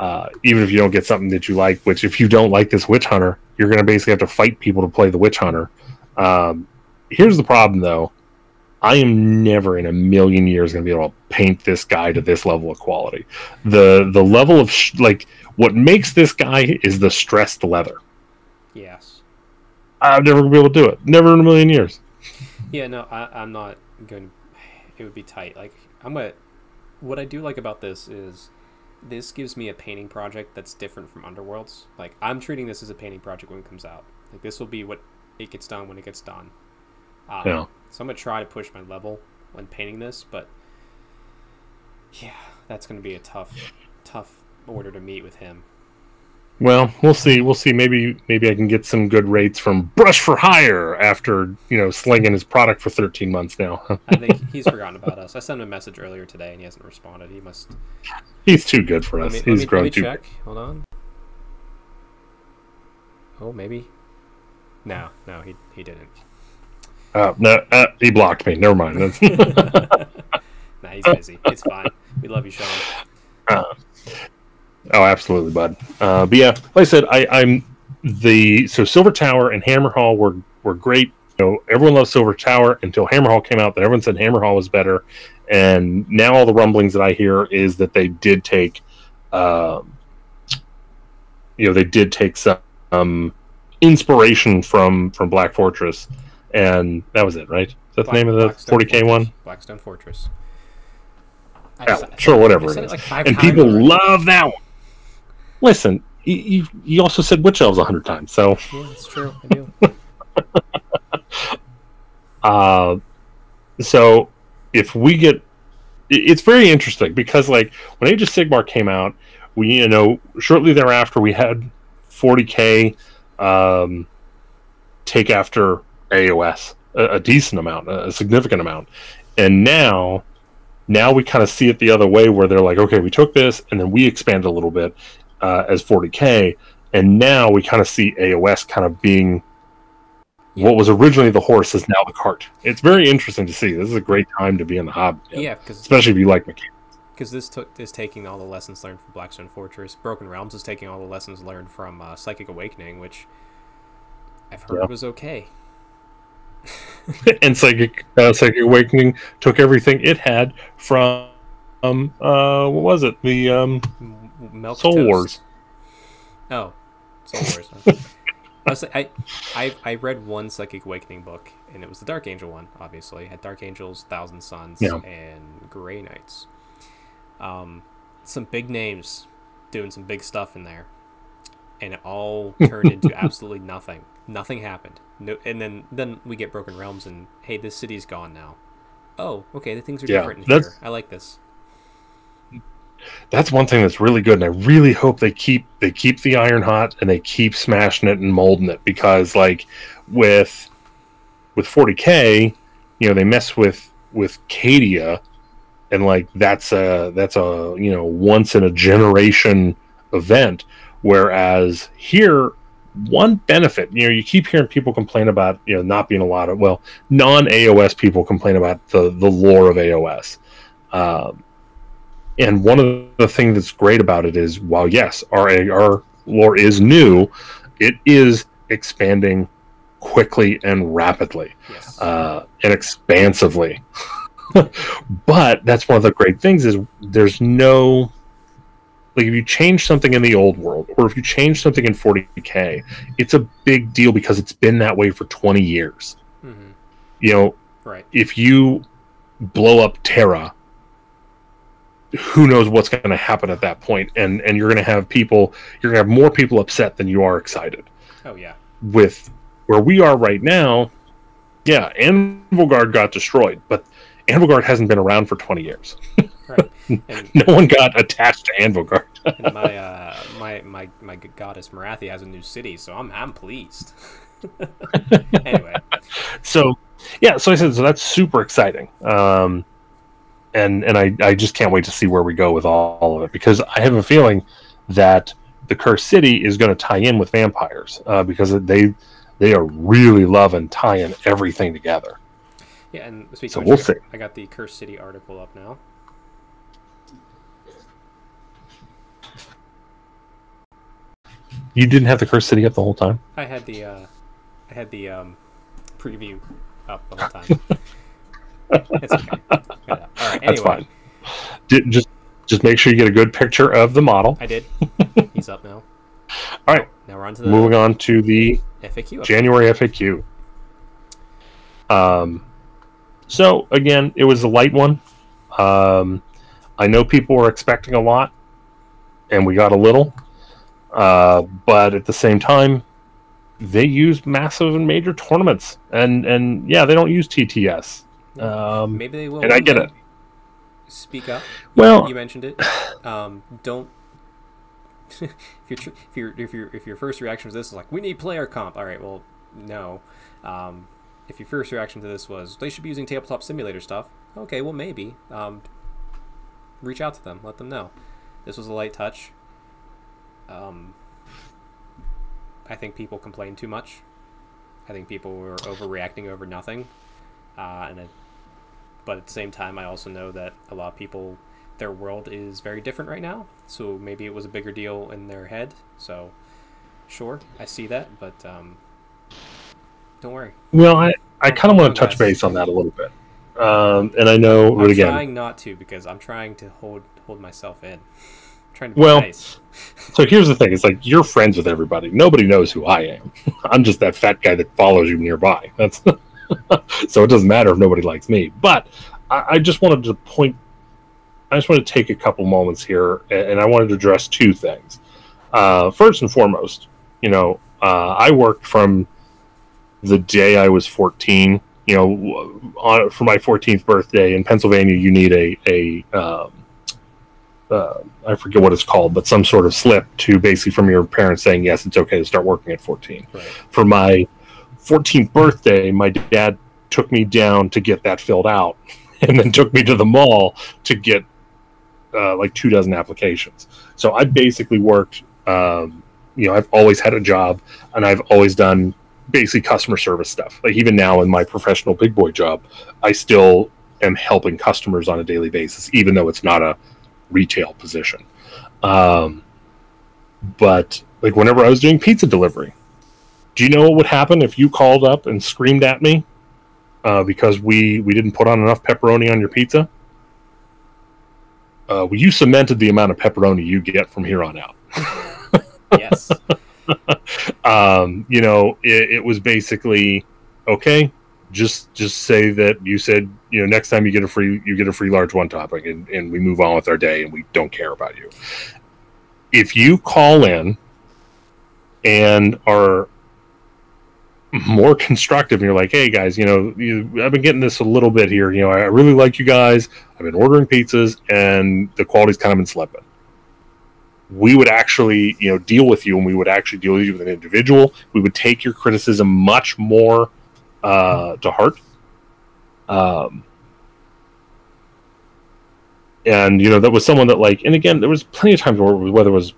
uh, even if you don't get something that you like, which if you don't like this Witch Hunter, you're going to basically have to fight people to play the Witch Hunter. Um, here's the problem, though. I am never in a million years going to be able to paint this guy to this level of quality. The the level of sh- like what makes this guy is the stressed leather. Yes. I'm never going to be able to do it. Never in a million years. Yeah, no, I, I'm not going. It would be tight. Like I'm gonna. What I do like about this is, this gives me a painting project that's different from Underworlds. Like I'm treating this as a painting project when it comes out. Like this will be what it gets done when it gets done. Um, Yeah. So I'm gonna try to push my level when painting this, but yeah, that's gonna be a tough, tough order to meet with him. Well, we'll see. We'll see. Maybe maybe I can get some good rates from Brush for Hire after you know slinging his product for 13 months now. I think he's forgotten about us. I sent him a message earlier today and he hasn't responded. He must. He's too good for us. me, He's me, grown let me too. check. Hold on. Oh, maybe. No, no, he he didn't. Uh, no, uh, he blocked me. Never mind. Nah, he's busy. It's fine. We love you, Sean. oh, absolutely, bud. Uh, but yeah, like I said, I, I'm the so Silver Tower and Hammerhal were were great. You know, everyone loved Silver Tower until Hammerhal came out. Then everyone said Hammerhal was better, and now all the rumblings that I hear is that they did take, um, you know, they did take some um, inspiration from from Black Fortress, and that was it, right? Is that the Black- name of the Blackstone 40k Fortress. one? Blackstone Fortress. Yeah, sure, whatever it like and people already. love that one. Listen, you, you, also said witch elves a hundred times, so Yeah, that's true. I do. uh, so if we get, it's very interesting because like when Age of Sigmar came out, we you know shortly thereafter we had 40k um, take after AOS a, a decent amount, a, a significant amount, and now. Now we kind of see it the other way, where they're like, okay, we took this and then we expanded a little bit uh, as 40k, and now we kind of see AOS kind of being what was originally the horse is now the cart. It's very interesting to see. This is a great time to be in the hobby, Yeah, because especially if you like mechanics. because this took is taking all the lessons learned from Blackstone Fortress. Broken Realms is taking all the lessons learned from uh, Psychic Awakening, which I've heard Yeah. was okay. and psychic uh, psychic awakening took everything it had from um uh what was it the um Milk Soul Toast. Wars. Oh, Soul Wars. I, was, I, I I read one Psychic Awakening book, and it was the Dark Angel one. Obviously, it had Dark Angels, Thousand Suns, Yeah. and Grey Knights. Um, some big names doing some big stuff in there. and it all turned into absolutely nothing. Nothing happened. No, and then then we get Broken Realms, and hey, this city's gone now. Oh, okay, the things are Yeah, different in here. I like this. That's one thing that's really good and i really hope they keep they keep the iron hot and they keep smashing it and molding it because like with with 40k you know they mess with with cadia and like that's a that's a you know once in a generation event. Whereas here one benefit you know you keep hearing people complain about you know not being a lot of well non aos people complain about the the lore of aos um, and one of the things that's great about it is while yes our our lore is new it is expanding quickly and rapidly Yes. uh, and expansively but that's one of the great things is there's no like if you change something in the old world or if you change something in 40k it's a big deal because it's been that way for 20 years hmm you know Right. if you blow up Terra, who knows what's going to happen at that? And and you're going to have people, you're going to have more people upset than you are excited. Oh yeah. With where we are right now, yeah, Anvilgard got destroyed, but Anvilgard hasn't been around for 20 years. Right. And, No one got attached to Anvilgard. my uh, my my my goddess Morathi has a new city, so I'm I'm pleased. anyway, so yeah, so I said so that's super exciting. Um, and and I, I just can't wait to see where we go with all, all of it because I have a feeling that the Cursed City is going to tie in with vampires uh, because they they are really loving tying everything together. yeah, and speaking So of we'll see. I got the Cursed City article up now. You didn't have the Cursed City up the whole time. I had the uh, I had the um, preview up the whole time. it's okay. All right. Anyway, That's fine. Did, just just make sure you get a good picture of the model. I did. He's up now. All right, Now we're on to the moving on to the FAQ. January FAQ. Um, so again, it was a light one. Um, I know people were expecting a lot, and we got a little. Uh, but at the same time, they use massive and major tournaments, and and yeah, they don't use TTS. Um, Maybe they will. and I get it. Speak up. Well, you mentioned it. Um, don't. if your tr- if your if your if your first reaction to this is like we need player comp, all right, well, no. Um, if your first reaction to this was they should be using tabletop simulator stuff, okay, well maybe. Um, reach out to them, let them know. This was a light touch. Um, I think people complain too much. I think people were overreacting over nothing, uh, and it, but at the same time, I also know that a lot of people their world is very different right now. So maybe it was a bigger deal in their head. So, sure, I see that, but um, don't worry. well, I I kind of want to Guys. touch base on that a little bit. Um, and I know, I'm again, trying not to because I'm trying to hold hold myself in. I'm trying to Well, nice. So here's the thing: it's like you're friends with everybody. Nobody knows who I am. I'm just that fat guy that follows you nearby. That's so it doesn't matter if nobody likes me. But I, I just wanted to point. I just want to take a couple moments here, and, and I wanted to address two things. Uh, first and foremost, you know, uh, I worked from the day I was 14. You know, on, for my 14th birthday in Pennsylvania, you need a a um, uh, I forget what it's called, but some sort of slip to basically from your parents saying yes, it's okay to start working at 14. Right. For my 14th birthday, my dad took me down to get that filled out, and then took me to the mall to get uh, like two dozen applications. So I basically worked. Um, you know, I've always had a job, and I've always done basically customer service stuff. Like even now in my professional big boy job, I still am helping customers on a daily basis, even though it's not a retail position. Um, but like whenever I was doing pizza delivery, do you know what would happen if you called up and screamed at me uh, because we we didn't put on enough pepperoni on your pizza? Uh, well, you cemented the amount of pepperoni you get from here on out. Yes. um, you know, it, it was basically okay. Just just say that you said you know next time you get a free you get a free large one topic and, and we move on with our day and we don't care about you. If you call in and are more constructive and you're like hey guys you know you, i've been getting this a little bit here. You know i really like you guys. I've been ordering pizzas and the quality's kind of been slipping. We would actually you know deal with you and we would actually deal with you with an individual. We would take your criticism much more uh, to heart. Um, and you know that was someone that like and again there was plenty of times where whether it was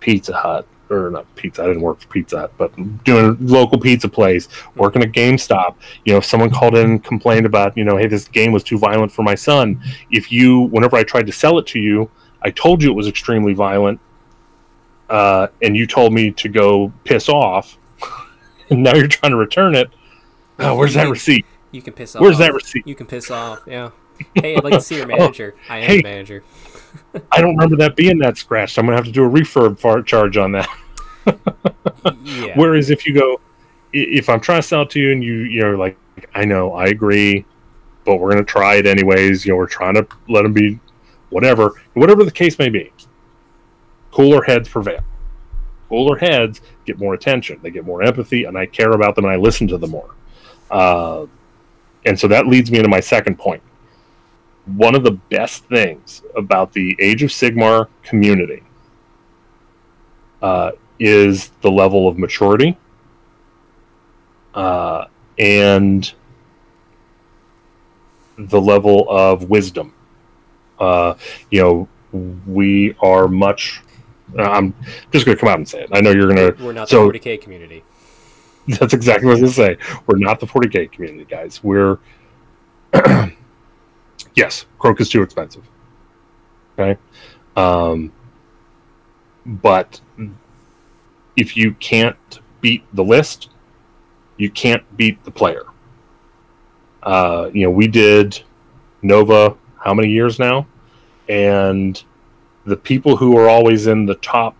pizza hut or not pizza i didn't work for pizza hut but doing a local pizza place working at gamestop you know if someone called in and complained about you know hey this game was too violent for my son if you whenever i tried to sell it to you i told you it was extremely violent uh, and you told me to go piss off and now you're trying to return it oh, where's that receipt You can piss off. where's that receipt You can piss off. Yeah. Hey, I'd like to see your manager. I am hey. the manager. I don't remember that being that scratched. I'm gonna have to do a refurb far- charge on that. Yeah. Whereas if you go, if I'm trying to sell it to you and you you're like, I know, I agree, but we're gonna try it anyways. You know, we're trying to let them be, whatever, whatever the case may be. Cooler heads prevail. Cooler heads get more attention. They get more empathy, and I care about them and I listen to them more. Uh, and so that leads me into my second point. One of the best things about the Age of Sigmar community uh, is the level of maturity uh, and the level of wisdom. Uh, you know, we are much. I'm just going to come out and say it. I know you're going to. We're not so- the 40k community. That's exactly what I was going to say. We're not the 40k community, guys. We're. yes, Kroak is too expensive. Okay. Um, but if you can't beat the list, you can't beat the player. Uh, you know, we did Nova how many years now? And the people who are always in the top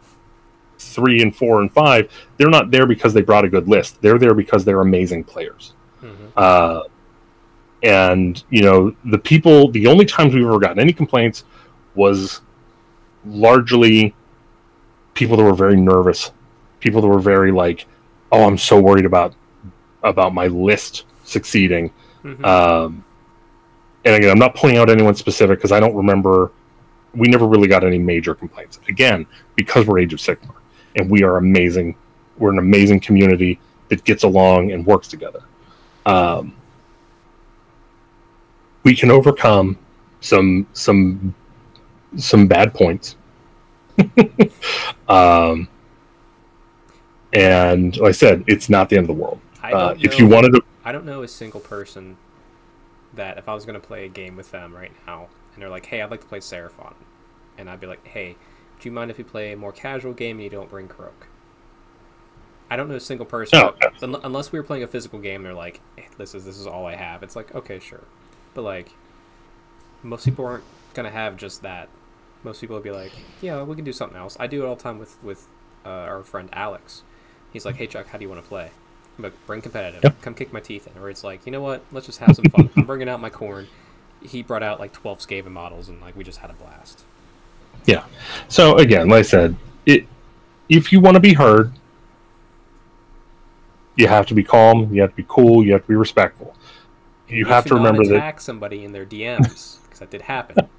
three and four and five, they're not there because they brought a good list. They're there because they're amazing players. Mhm. Uh, and you know, the people, the only times we've ever gotten any complaints was largely people that were very nervous, people that were very like, "Oh, I'm so worried about about my list succeeding." Mhm. Um, and again, I'm not pointing out anyone specific because I don't remember. We never really got any major complaints. Again, because we're Age of Sigmar and we are amazing. We're an amazing community that gets along and works together. Um, we can overcome some some some bad points. um, and like I said, it's not the end of the world. I Uh, don't if you know- wanted to, I don't know a single person that if I was going to play a game with them right now and they're like, hey, I'd like to play Seraphon. And I'd be like, hey, do you mind if you play a more casual game and you don't bring Kroak? I don't know a single person, No, unless we were playing a physical game, they're like, hey, this is this is all I have. It's like, okay, sure. But like, most people aren't going to have just that. Most people will be like, yeah, we can do something else. I do it all the time with, with uh, our friend Alex. He's like, hey, Chuck, how do you want to play? But bring competitive. Yep. Come kick my teeth in. Or it's like, you know what? Let's just have some fun. I'm bringing out my corn. He brought out like 12 Skaven models, and like we just had a blast. Yeah. So again, like I said, it if you want to be heard, you have to be calm, you have to be cool, you have to be respectful. You have to not remember that attack somebody in their DMs because that did happen.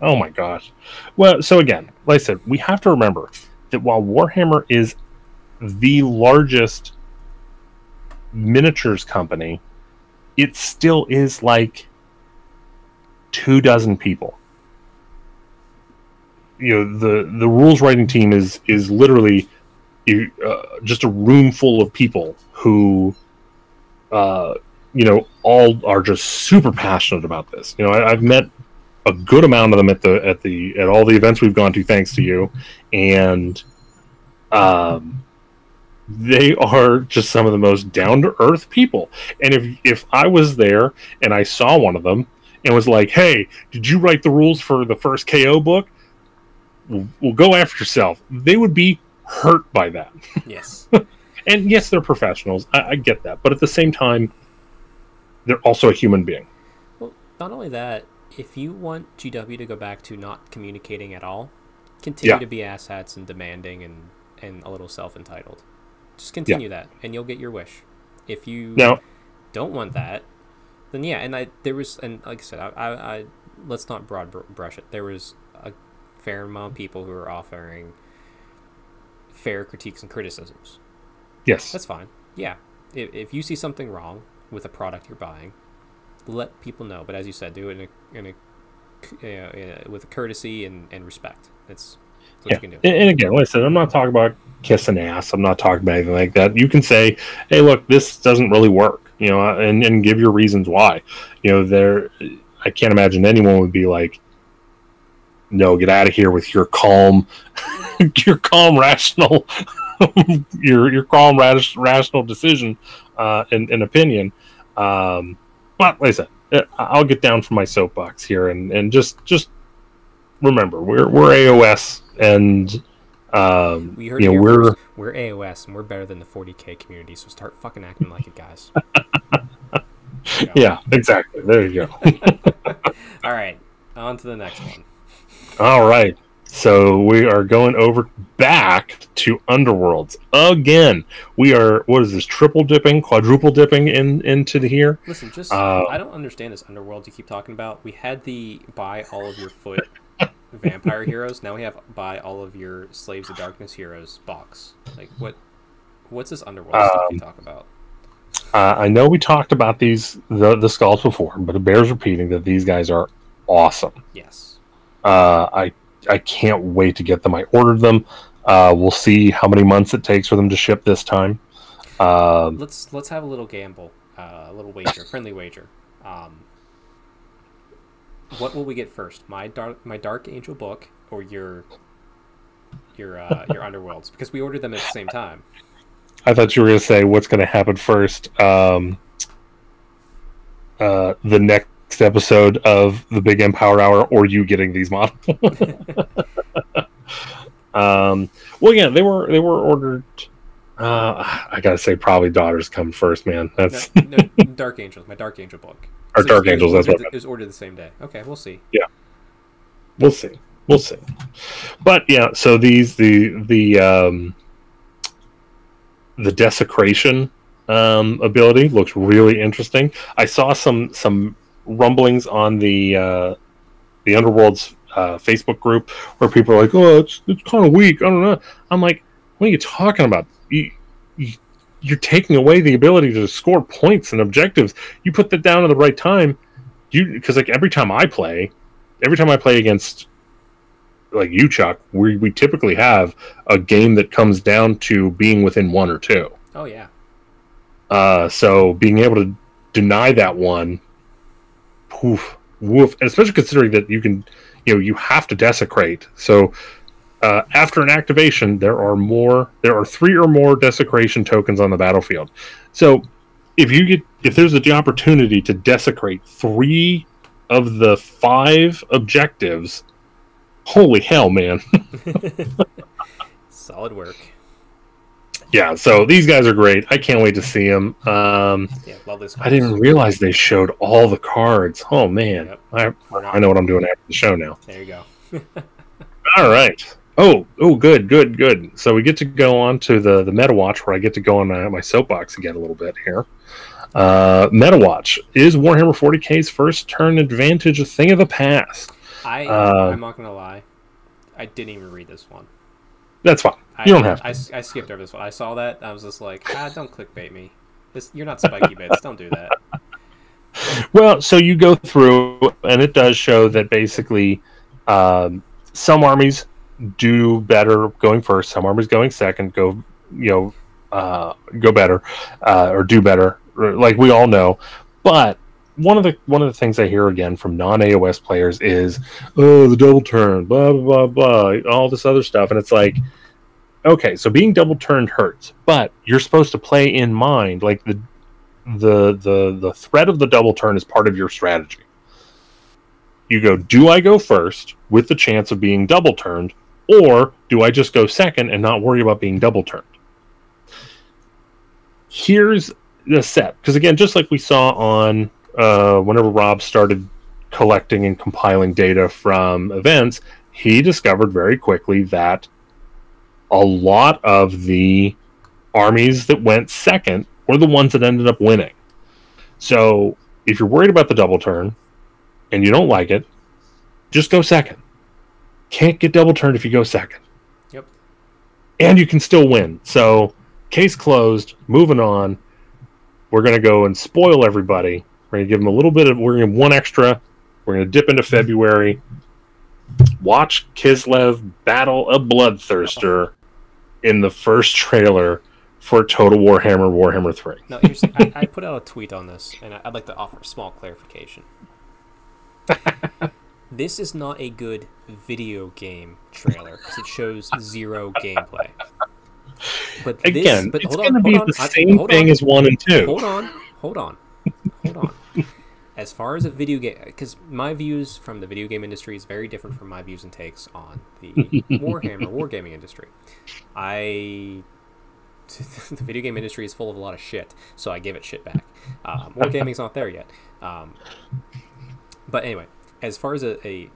Oh my gosh. Well, so again, like I said, we have to remember that while Warhammer is the largest miniatures company, it still is like two dozen people. You know, the the rules writing team is is literally uh, just a room full of people who, uh, you know, all are just super passionate about this. You know, I, I've met a good amount of them at the at the at all the events we've gone to thanks to you. And um they are just some of the most down to earth people. And if if i was there and i saw one of them and was like hey did you write the rules for the first ko book? Well, well go after yourself. They would be hurt by that. Yes. and yes they're professionals. I, I get that. But at the same time they're also a human being Well, not only that, if you want GW to go back to not communicating at all, continue Yeah. to be asshats and demanding and and a little self entitled. Just continue that, and you'll get your wish. If you Now, don't want that, then yeah. And I there was and like I said, I, I, I let's not broad br- brush it. There was a fair amount of people who were offering fair critiques and criticisms. yes, That's fine. Yeah. If, if you see something wrong with a product you're buying, let people know. But as you said, do it in a, in a uh, uh, with courtesy and, and respect. That's, that's what Yeah. you can do. And, and again, listen, I'm not talking about kissing ass. I'm not talking about anything like that. You can say, "Hey, look, this doesn't really work," you know, and, and give your reasons why. You know, there, I can't imagine anyone would be like, "No, get out of here with your calm, your calm, rational, your your calm, rash, rational decision uh, and, and opinion." Um, but like I said, I'll get down from my soapbox here and, and just just remember we're we're AOS and um, We heard you know we're first. we're AOS and we're better than the 40k community. So start fucking acting like it, guys. Yeah exactly there you go All right, on to the next one. all right so we are going over back to underworlds again we are what is this triple dipping quadruple dipping in into the here Listen, just Uh, I don't understand this underworld you keep talking about. We had the buy all of your foot vampire heroes. Now we have buy all of your slaves of darkness heroes box. Like what? What's this underworld stuff you Um, talk about? uh, i know we talked about these the, the skulls before but it bears repeating that these guys are awesome Yes. Uh, I I can't wait to get them. I ordered them. Uh, we'll see how many months it takes for them to ship this time. Um, Let's let's have a little gamble, uh, a little wager, friendly wager. Um, what will we get first? My dark my dark angel book or your your uh, your underworlds? Because we ordered them at the same time. I thought you were going to say what's going to happen first. Um, uh, the next episode of the Big Empower Hour, or you getting these models. um, well, yeah, they were they were ordered. Uh, I gotta say, probably daughters come first, man. That's no, Dark Angels, my Dark Angel book. Or So Dark Angels, that's what the- It was ordered the same day. Okay, we'll see. Yeah, we'll see we'll see but yeah so these the the um the desecration um ability looks really interesting i saw some some rumblings on the uh the underworld's uh facebook group where people are like oh it's it's kind of weak i don't know i'm like what are you talking about you, you you're taking away the ability to score points and objectives you put that down at the right time you because like every time i play every time I play against like you, Chuck, we we typically have a game that comes down to being within one or two. Oh yeah. Uh, so being able to deny that one, woof, woof, and especially considering that you can, you know, you have to desecrate. So uh, after an activation, there are more, there are three or more desecration tokens on the battlefield. So if you get, if there's the opportunity to desecrate three of the five objectives, holy hell, man! Solid work. Yeah. So these guys are great. I can't wait to see them. Um, Yeah, love this. I didn't realize they showed all the cards. Oh man, Yep. I, I know what I'm doing after the show now. There you go. All right. Oh, oh, good, good, good. So we get to go on to the the Meta Watch, where I get to go on my, my soapbox again a little bit here. Uh, Meta Watch is Warhammer 40k's first turn advantage a thing of the past. I Uh, I'm not gonna lie. I didn't even read this one. That's fine. I, You don't have to. I, I skipped over this one. I saw that. I was just like, ah, don't clickbait me. This, you're not spiky bits. Don't do that. Well, so you go through, and it does show that basically um, some armies do better going first, some armies going second, go you know uh, go better uh, or do better, like we all know. But one of the one of the things I hear again from non AOS players is, oh, the double turn, blah blah blah blah, all this other stuff, and it's like. Okay, so being double turned hurts, but you're supposed to play in mind like the the the the threat of the double turn is part of your strategy. You go, do I go first with the chance of being double turned, or do I just go second and not worry about being double turned? Here's the set because again, just like we saw on uh, whenever Rob started collecting and compiling data from events, he discovered very quickly that a lot of the armies that went second were the ones that ended up winning. So if you're worried about the double turn and you don't like it, just go second. Can't get double turned if you go second. Yep. And you can still win. So case closed, moving on. We're going to go and spoil everybody. We're going to give them a little bit of, we're going to give one extra. We're going to dip into February. Watch Kislev battle a bloodthirster in the first trailer for Total Warhammer Warhammer 3. No, here's, I, I put out a tweet on this, and I'd like to offer a small clarification. this is not a good video game trailer because it shows zero gameplay. But this, again, but it's going to be on, the same thing on, as one and two. Hold on, hold on, hold on. As far as a video game, because my views from the video game industry is very different from my views and takes on the Warhammer wargaming industry. I the video game industry is full of a lot of shit, so I give it shit back. Um, wargaming's not there yet. Um, but anyway, as far as a, a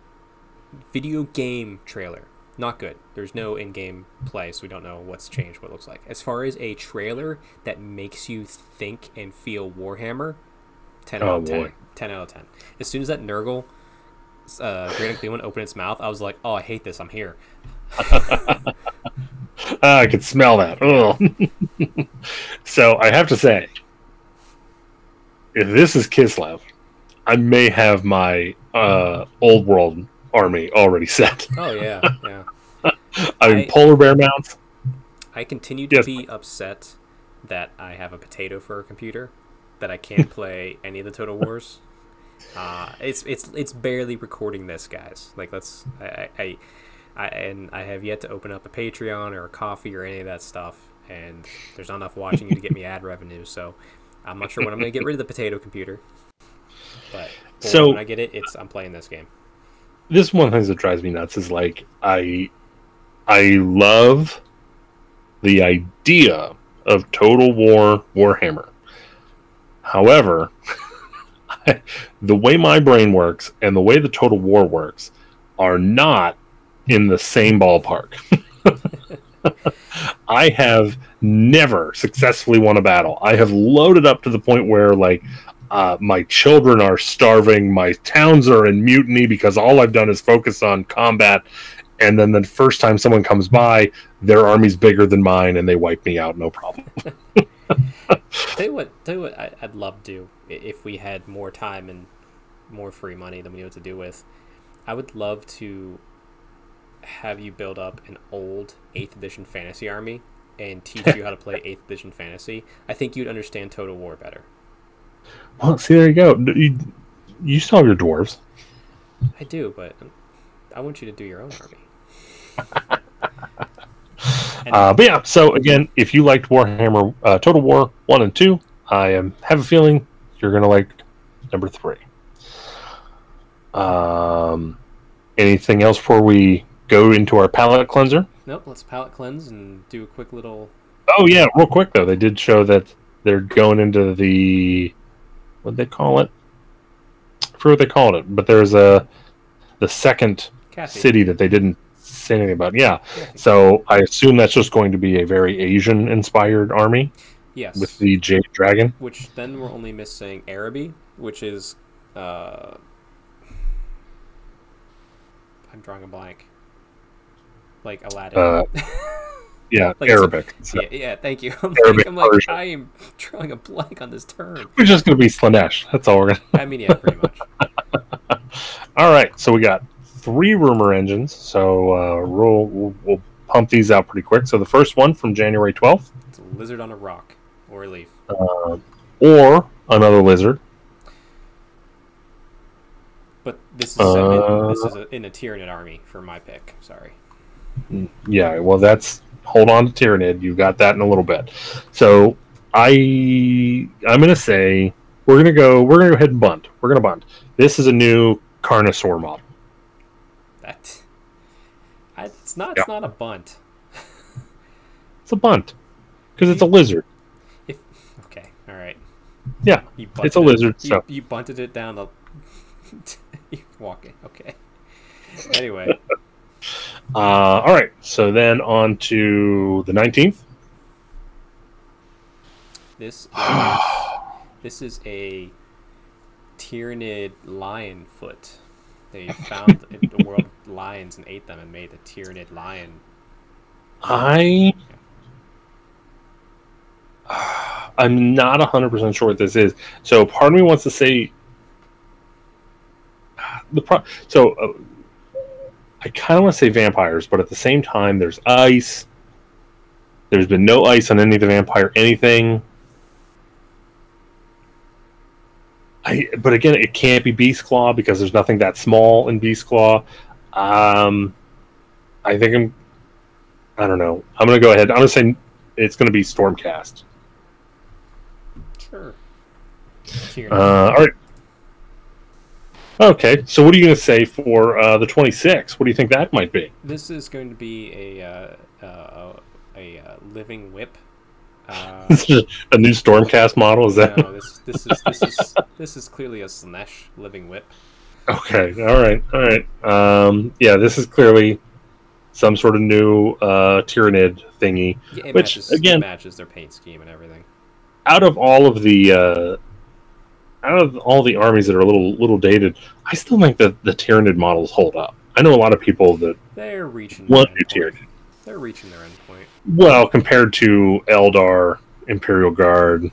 video game trailer, not good. There's no in-game play, so we don't know what's changed, what it looks like. As far as a trailer that makes you think and feel Warhammer, 10 out of 10. 10 out of 10. As soon as that Nurgle uh, Great Cleveland opened its mouth, I was like, oh, I hate this. I'm here. I could smell that. so I have to say, if this is Kislev, I may have my uh, old world army already set. Oh yeah, yeah. I mean, polar bear mounts. I continue to yes. be upset that I have a potato for a computer, that I can't play any of the Total Wars. Uh, it's it's it's barely recording this, guys. Like let's I, I, I and I have yet to open up a Patreon or a Ko-fi or any of that stuff, and there's not enough watching you to get me ad revenue. So I'm not sure when I'm going to get rid of the potato computer. But so when I get it, it's I'm playing this game this one thing that drives me nuts is like I I love the idea of Total War Warhammer. However, the way my brain works and the way the Total War works are not in the same ballpark. I have never successfully won a battle. I have loaded up to the point where like uh, my children are starving. My towns are in mutiny because all I've done is focus on combat. And then the first time someone comes by, their army's bigger than mine, and they wipe me out, no problem. tell you what, tell you what, I, would love to do if we had more time and more free money than we knew what to do with. I would love to have you build up an old eighth edition fantasy army and teach you how to play eighth edition fantasy. I think you'd understand Total War better. Well, see, there you go. You, you still have your dwarves. I do, but I want you to do your own army. uh, but yeah, so again, if you liked Warhammer uh, Total War 1 and 2, I am, have a feeling you're going to like number 3. Um, anything else before we go into our palate cleanser? Nope, let's palate cleanse and do a quick little. Oh, yeah, real quick, though. They did show that they're going into the what they call it? I forget what they called it, but there's a the second Cathay. city that they didn't say anything about. Yeah, so I assume that's just going to be a very Asian inspired army. Yes, with the Jade Dragon. Which then we're only missing Araby, which is uh, I'm drawing a blank. Like Aladdin. Uh, Yeah, like Arabic. So. Yeah, yeah, thank you. I'm Arabic like, I'm like I am drawing a blank on this term. We're just gonna be Slaanesh. That's all we're gonna. I mean, yeah, pretty much. all right, so we got three rumor engines. So uh, we'll, we'll, we'll pump these out pretty quick. So the first one from January twelfth. It's a lizard on a rock or a leaf. Uh, or another lizard. But this is uh, in, this is a, in a Tyranid army for my pick. Sorry. Yeah, well, that's hold on to Tyranid. You got that in a little bit. So I I'm gonna say we're gonna go we're gonna go ahead and bunt. We're gonna bunt. This is a new Carnosaur model. That it's not it's not a bunt. it's a bunt because it's a lizard. If okay, all right. Yeah, it's a lizard. It, so you, you bunted it down the walking. Okay. Anyway. Uh, all right, so then on to the nineteenth. This is, this is a Tyranid lion foot. They found in the world lions and ate them and made the Tyranid lion. I I'm not hundred percent sure what this is. So part of me wants to say the pro. So uh, I kind of want to say vampires, but at the same time, there's ice. There's been no ice on any of the vampire anything. I, but again, it can't be Beast Claw because there's nothing that small in Beast Claw. Um, I think I'm. I don't know. I'm gonna go ahead. I'm gonna say it's gonna be Stormcast. Sure. Uh, all right. Okay, so what are you going to say for uh, the 26? What do you think that might be? This is going to be a uh, uh, a uh, living whip. Uh, a new Stormcast model, is that? No, this this is this is this is clearly a Slaanesh living whip. Okay, all right, all right. Um, yeah, this is clearly some sort of new uh, Tyranid thingy, Yeah, it which matches, again, matches their paint scheme and everything. out of all of the uh, out of all the armies that are a little little dated, I still think that the Tyranid models hold up. I know a lot of people that They're reaching. their want new. Tyranid. They're reaching their end point. Well, compared to Eldar, Imperial Guard,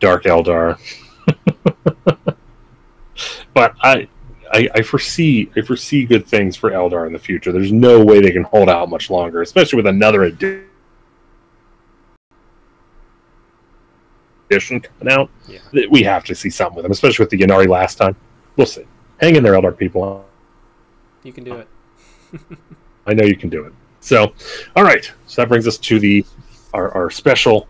Dark Eldar. but I, I I foresee I foresee good things for Eldar in the future. There's no way they can hold out much longer, especially with another edition coming out. Yeah. We have to see something with them, especially with the Ynnari last time. We'll see. Hang in there, Eldar people. You can do it. I know you can do it. So, all right. So that brings us to the our, our special,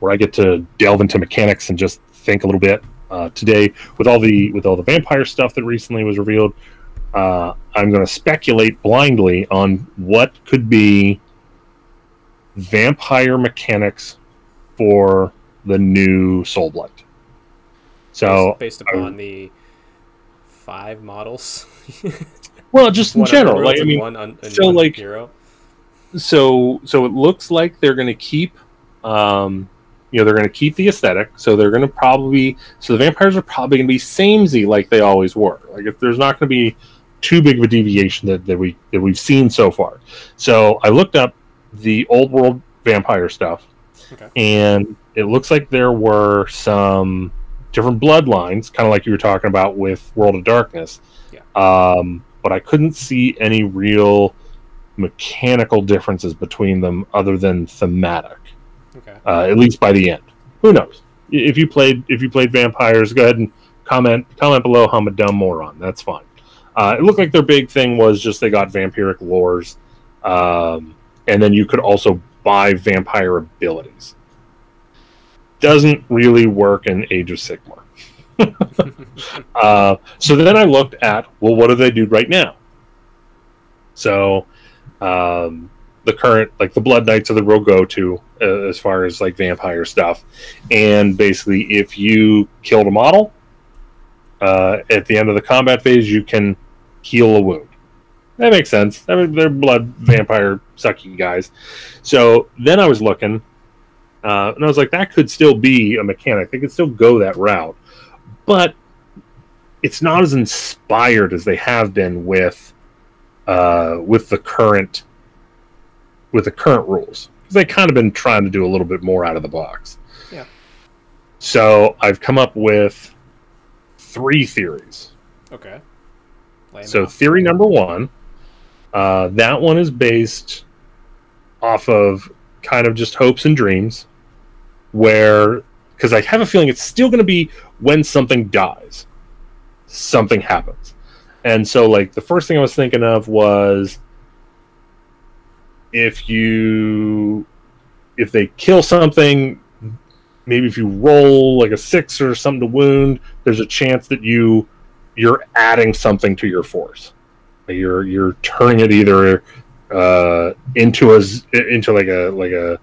where I get to delve into mechanics and just think a little bit. Uh, today, with all the with all the vampire stuff that recently was revealed, uh, I'm going to speculate blindly on what could be vampire mechanics for the new Soulblight. So, based, based upon the five models. well, just in general, like I mean, one un- so, like, hero. so so it looks like they're going to keep um you know they're going to keep the aesthetic so they're going to probably so the vampires are probably going to be samey like they always were like if there's not going to be too big of a deviation that, that we that we've seen so far so i looked up the old world vampire stuff Okay. and it looks like there were some different bloodlines kind of like you were talking about with world of darkness Yeah. um but i couldn't see any real mechanical differences between them other than thematic Okay. uh, at least by the end. Who knows? If you played if you played vampires go ahead and comment comment below how i'm a dumb moron that's fine. Uh, it looked like their big thing was just they got vampiric lores um, and then you could also buy vampire abilities. Doesn't really work in age of sigmar. Uh, so then I looked at, well, what do they do right now? So, um, the current, like the Blood Knights are the real go to uh, as far as like vampire stuff. And basically, if you killed a model uh, at the end of the combat phase, you can heal a wound. That makes sense. I mean, they're blood vampire sucky guys. So then I was looking, uh, and I was like, that could still be a mechanic. They could still go that route but it's not as inspired as they have been with uh, with the current with the current rules. They kind of been trying to do a little bit more out of the box. Yeah. So I've come up with three theories. Okay. Lay 'em So out. theory number one, uh, that one is based off of kind of just hopes and dreams, where because I have a feeling it's still going to be when something dies, something happens, and so like the first thing I was thinking of was if you if they kill something maybe if you roll like a six or something to wound there's a chance that you you're adding something to your force. You're you're turning it either uh, into a into like a like a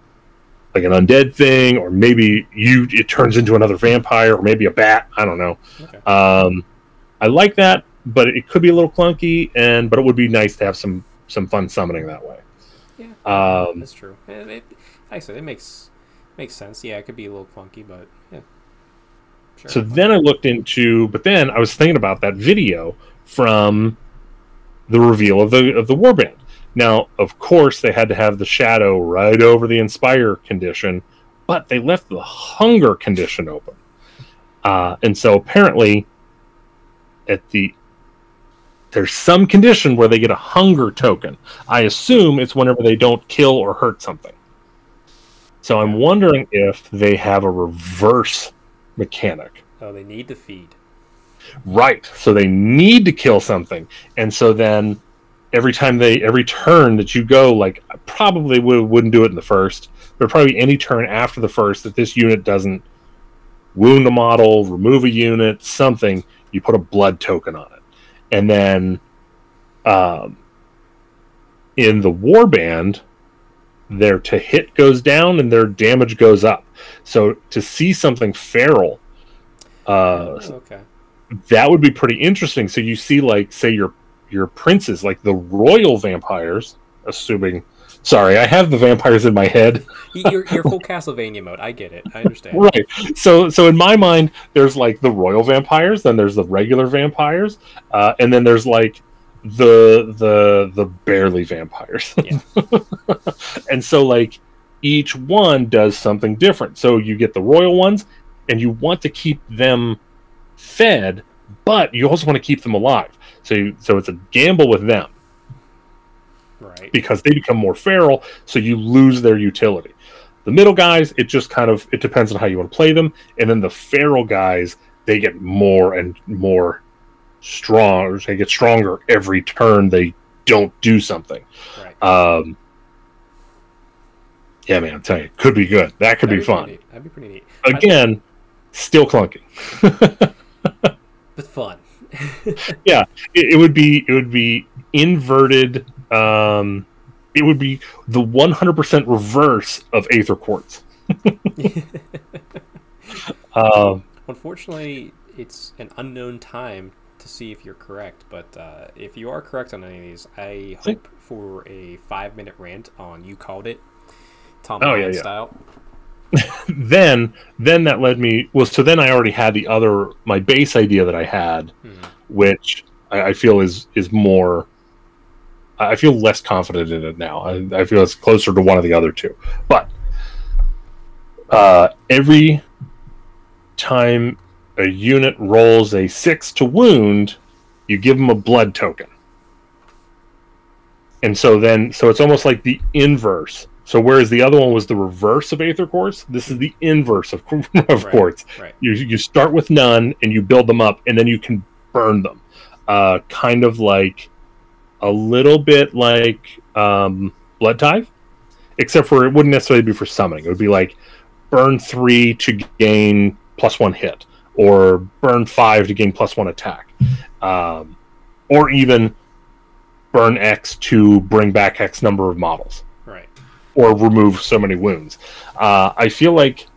like an undead thing, or maybe you it turns into another vampire, or maybe a bat. I don't know. Okay. Um, I like that, but it could be a little clunky, and but it would be nice to have some some fun summoning that way. Yeah, Um, that's true. It, it, like I said, it makes makes sense. Yeah, it could be a little clunky, but yeah. Sure. So then I looked into, but then I was thinking about that video from the reveal of the of the warband. Now, of course, they had to have the shadow right over the inspire condition, but they left the hunger condition open. Uh, and so apparently, at the there's some condition where they get a hunger token. I assume it's whenever they don't kill or hurt something. So I'm wondering if they have a reverse mechanic. oh, they need to feed. Right. So they need to kill something. And so then every time they every turn that you go, like I probably would, wouldn't do it in the first, but probably any turn after the first that this unit doesn't wound a model, remove a unit, something, you put a blood token on it. And then um in the warband, their to hit goes down and their damage goes up. So to see something feral uh, Oh, okay. that would be pretty interesting. So you see, like, say your your princes, like the royal vampires, assuming. Sorry, I have the vampires in my head. You're, you're full Castlevania mode. I get it. I understand. Right. So so in my mind, there's like the royal vampires, then there's the regular vampires, uh, and then there's like the the the barely vampires. Yeah. and so like each one does something different. So you get the royal ones, and you want to keep them fed, but you also want to keep them alive. So you, so it's a gamble with them Right. because they become more feral, so you lose their utility. The middle guys, it just kind of it depends on how you want to play them, and then the feral guys, they get more and more strong. They get stronger every turn. They don't do something. Right. Um, yeah, man, I'm telling you, could be good. That could That'd be pretty fun. neat. That'd be pretty neat. Again, still clunky. But fun. it, it would be it would be inverted um it would be the 100% reverse of aether quartz um Unfortunately, it's an unknown time to see if you're correct. But uh, if you are correct on any of these, I hope for a five minute rant on you called it, Tom Oh, yeah, yeah. style. then then that led me well so then i already had the other my base idea that i had Hmm. which i, I feel is is more i feel less confident in it now. I, I feel it's closer to one of the other two. But uh every time a unit rolls a six to wound you give them a blood token. And so then so it's almost like the inverse. So whereas the other one was the reverse of aether quartz this is the inverse of, of Right. quartz. Right. you you start with none and you build them up and then you can burn them. Uh, kind of like a little bit like um, blood tithe except for it wouldn't necessarily be for summoning it would be like burn three to gain plus one hit or burn five to gain plus one attack um, or even burn x to bring back x number of models Right. or remove so many wounds. Uh, I feel like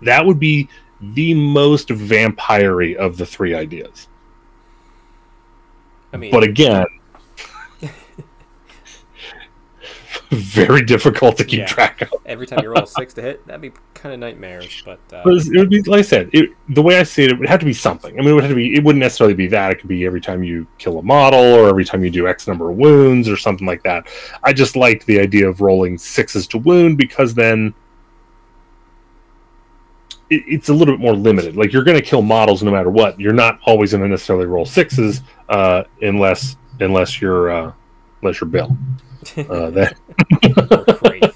that would be the most vampire of the three ideas. I mean, But again, very difficult to keep Yeah. track of. every time you roll a six to hit, that'd be kind of nightmarish. But uh, But it would be like I said. It, the way I see it, it would have to be something. I mean, it would have to be. It wouldn't necessarily be that. It could be every time you kill a model, or every time you do X number of wounds, or something like that. I just liked the idea of rolling sixes to wound because then it, it's a little bit more limited. Like you're going to kill models no matter what. You're not always going to necessarily roll sixes uh, unless unless you're uh, unless you're Bill. Uh, that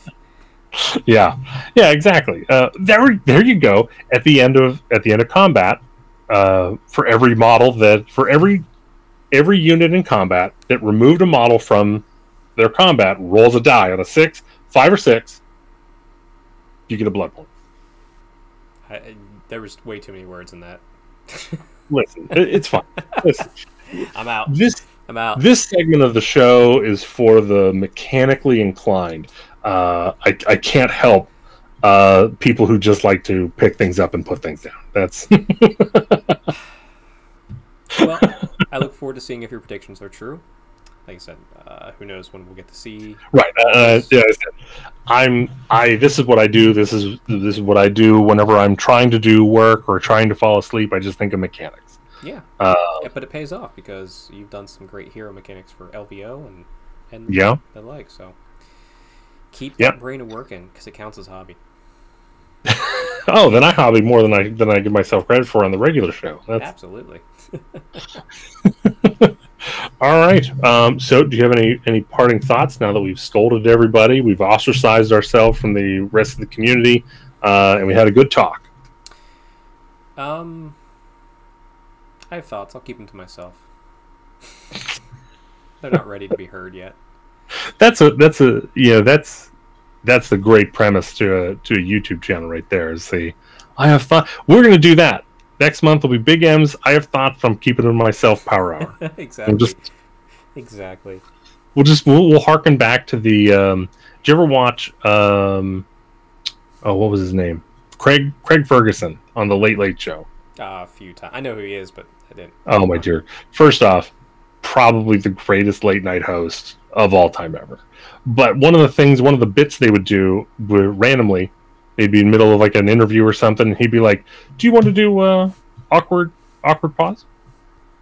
yeah yeah exactly uh, there there you go at the end of at the end of combat uh, for every model that for every every unit in combat that removed a model from their combat rolls a die on a six five or six you get a blood point I, there was way too many words in that. listen it, it's fine listen, I'm out. this I'm out. this segment of the show is for the mechanically inclined uh, I, I can't help uh, people who just like to pick things up and put things down that's well, I look forward to seeing if your predictions are true. Like I said, uh, who knows when we'll get to see. Right. Uh, yeah. I'm. I. This is what I do. This is this is what I do whenever I'm trying to do work or trying to fall asleep. I just think of mechanics. Yeah. Uh, yeah but it pays off because you've done some great hero mechanics for LVO and and Yeah. the like. So keep that brain working because it counts as hobby. oh, then I hobby more than I than I give myself credit for on the regular show. That's Absolutely. all right. Um, so, do you have any any parting thoughts now that we've scolded everybody, we've ostracized ourselves from the rest of the community, uh, and we had a good talk? Um, I have thoughts. I'll keep them to myself. They're not ready to be heard yet. That's a that's a yeah that's that's the great premise to a to a YouTube channel right there. Is the I have thought we're going to do that next month will be Big M's. I have thoughts from keeping it myself power hour. exactly. We'll just Exactly. we'll just we'll, we'll harken back to the. Um, did you ever watch? Um, oh, what was his name? Craig Craig Ferguson on the Late Late Show. Uh, a few times. I know who he is, but I didn't. Oh my dear! First off, probably the greatest late night host of all time ever. But one of the things, one of the bits they would do randomly, they'd be in the middle of like an interview or something. And he'd be like, "Do you want to do uh, awkward awkward pause?"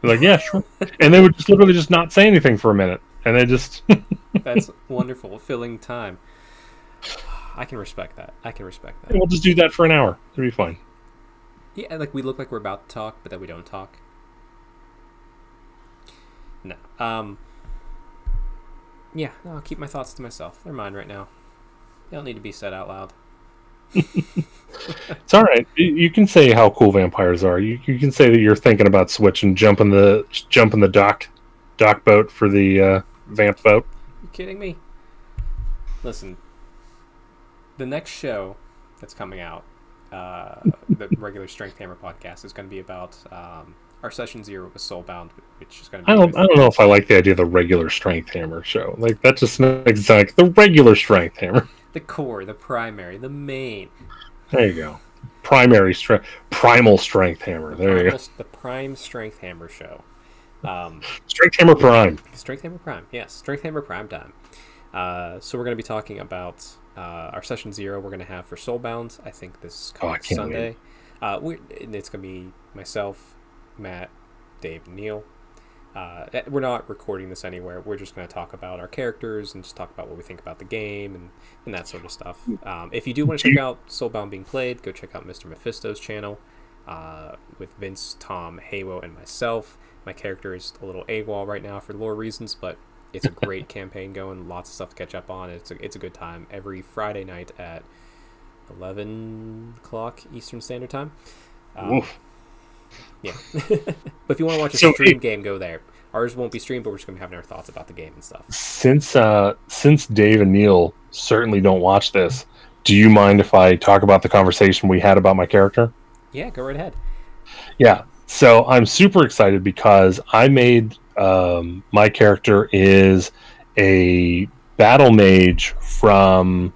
Be like, "Yeah, sure." and they would just literally just not say anything for a minute, and they just That's wonderful. Filling time. I can respect that. I can respect that. we'll just do that for an hour. It'll be fine. Yeah, like we look like we're about to talk, but then we don't talk. No. Um. Yeah, no, I'll keep my thoughts to myself. They're mine right now. They don't need to be said out loud. It's all right. You- can say how cool vampires are. You, you can say that you're thinking about switching, jumping the jumping the DoK DoK boat for the uh, vamp boat. You kidding me? Listen, the next show that's coming out, uh, the regular Strength Hammer podcast, is going to be about um, our session zero with Soulbound, which is going to be. I don't. I don't know if I like the idea of the regular strength hammer show. Like that just makes it like the regular strength hammer. The core, the primary, the main. There you go. Primary strength, primal strength hammer. There you go. Primal- The Prime Strength Hammer show. Um, Strength hammer prime. Strength Hammer Prime, yes, Strength Hammer Prime time. Uh, so we're going to be talking about uh, our session zero. We're going to have for Soulbound. I think this Oh, coming can't Sunday. Uh, we it's going to be myself, Matt, Dave, Neil. Uh, we're not recording this anywhere. We're just going to talk about our characters and just talk about what we think about the game and, and that sort of stuff. Um, if you do want to check out Soulbound being played, go check out Mr. Mephisto's channel uh, with Vince, Tom, Haywo, and myself. My character is a little AWOL right now for lore reasons, but it's a great campaign going. Lots of stuff to catch up on. It's a, it's a good time every Friday night at 11 o'clock Eastern Standard Time. Um. Yeah. but if you want to watch a So stream it- game, go there. Ours won't be streamed, but we're just going to be having our thoughts about the game and stuff. Since uh, since Dave and Neil certainly don't watch this, do you mind if I talk about the conversation we had about my character? Yeah, go right ahead. Yeah. So I'm super excited because I made um, my character is a battle mage from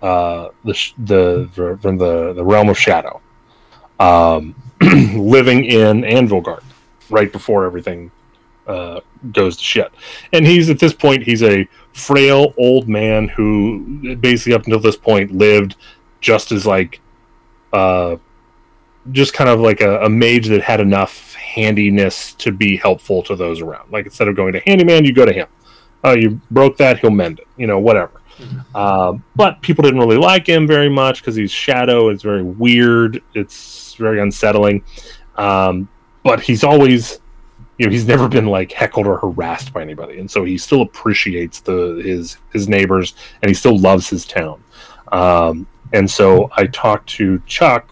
uh, the sh- the from the the realm of shadow, um, living in Anvilgard, right before everything uh, goes to shit. And he's at this point he's a frail old man who basically up until this point lived just as like uh, just kind of like a, a mage that had enough handiness to be helpful to those around. Like instead of going to handyman, you go to him. Oh, you broke that, he'll mend it. You know, whatever. Um, but people didn't really like him very much because he's shadow. It's very weird. It's very unsettling. Um, but he's always, you know, he's never been like heckled or harassed by anybody, and so he still appreciates the his his neighbors, and he still loves his town. Um, and so I talked to Chuck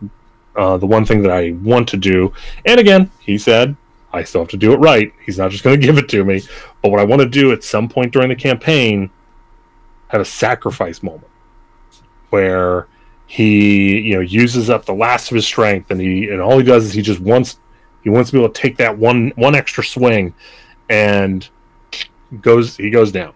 uh, the one thing that I want to do. And again, he said, I still have to do it right. He's not just going to give it to me. But what I want to do at some point during the campaign, have a sacrifice moment where he, you know, uses up the last of his strength, and he, and all he does is he just wants, he wants to be able to take that one, one extra swing, and goes, he goes down.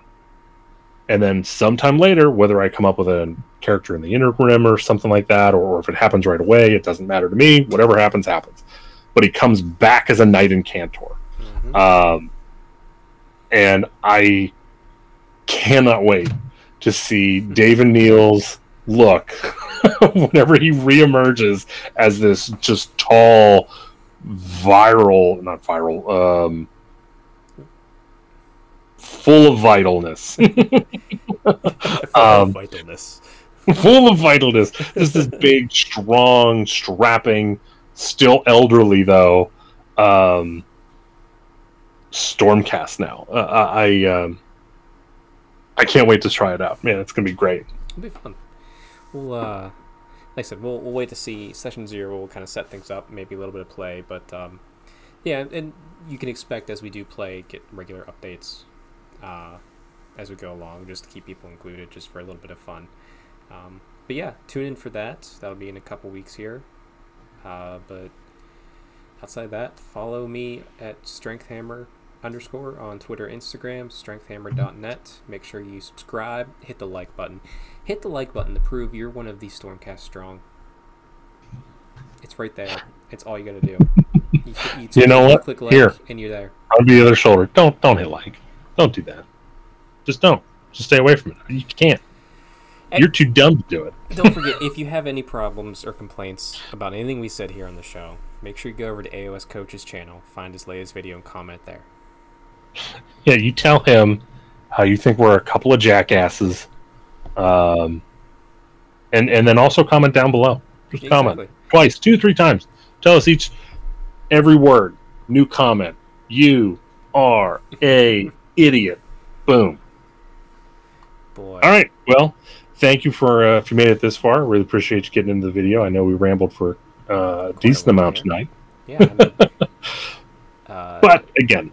And then sometime later, whether I come up with a character in the interim or something like that, or if it happens right away, it doesn't matter to me. Whatever happens, happens. But he comes back as a knight incantor. Mhm. Um, and I cannot wait to see David Neal's look whenever he reemerges as this just tall, viral, not viral, um, full of vitalness. full um, vitalness. full of vitalness. Just this big, strong, strapping, still elderly though. Um, Stormcast now. Uh, I um, I can't wait to try it out. Man, it's gonna be great. It'll be fun. We'll uh, like I said, we'll we'll wait to see session zero. We'll kind of set things up, maybe a little bit of play, but um, yeah, and you can expect as we do play, get regular updates uh, as we go along, just to keep people included, just for a little bit of fun. Um, but yeah, tune in for that. That'll be in a couple weeks here. Uh, but outside that, follow me at Strength Hammer underscore on Twitter, Instagram, strengthhammer.net. Make sure you subscribe, hit the like button. Hit the like button to prove you're one of these Stormcast Strong. It's right there. It's all you gotta do. You, you, you know what? Click like Here, and you're there. On the other shoulder. Don't don't hit like. Don't do that. Just don't. Just stay away from it. You can't. And you're too dumb to do it. don't forget, if you have any problems or complaints about anything we said here on the show, make sure you go over to AOS Coach's channel, find his latest video, and comment there. Yeah, you tell him how you think we're a couple of jackasses, um, and and then also comment down below. Just exactly. comment twice, two, three times. Tell us each every word. New comment. You are a idiot. Boom. Boy. All right. Well, thank you for uh, if you made it this far. Really appreciate you getting into the video. I know we rambled for uh, a decent amount tonight. Yeah. I mean, uh, but again,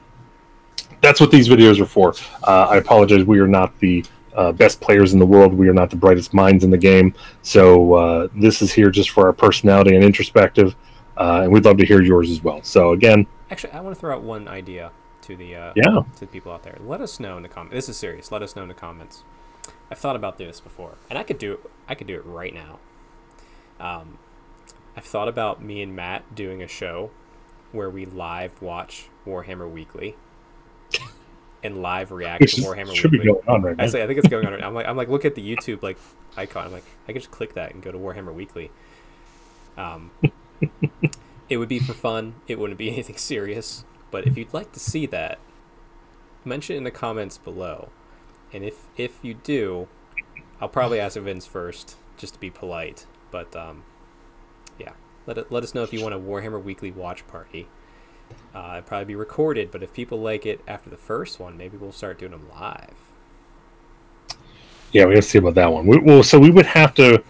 that's what these videos are for. Uh, I apologize. We are not the uh, best players in the world. We are not the brightest minds in the game. So uh, this is here just for our personality and introspective, uh, and we'd love to hear yours as well. So again, actually, I want to throw out one idea to the uh, yeah to the people out there. Let us know in the comments. This is serious. Let us know in the comments. I've thought about this before, and I could do it. I could do it right now. Um, I've thought about me and Matt doing a show where we live watch Warhammer Weekly and live react to Warhammer should Weekly. Be going on right I say I think it's going on. Right now. I'm like I'm like look at the YouTube like icon. I'm like I can just click that and go to Warhammer Weekly. Um, it would be for fun. It wouldn't be anything serious. But if you'd like to see that, mention it in the comments below. And if if you do, I'll probably ask Vince first, just to be polite. But um, yeah, let it, let us know if you want a Warhammer Weekly watch party. Uh, it'd probably be recorded, but if people like it after the first one, maybe we'll start doing them live. Yeah, we have to see about that one. We, well, so we would have to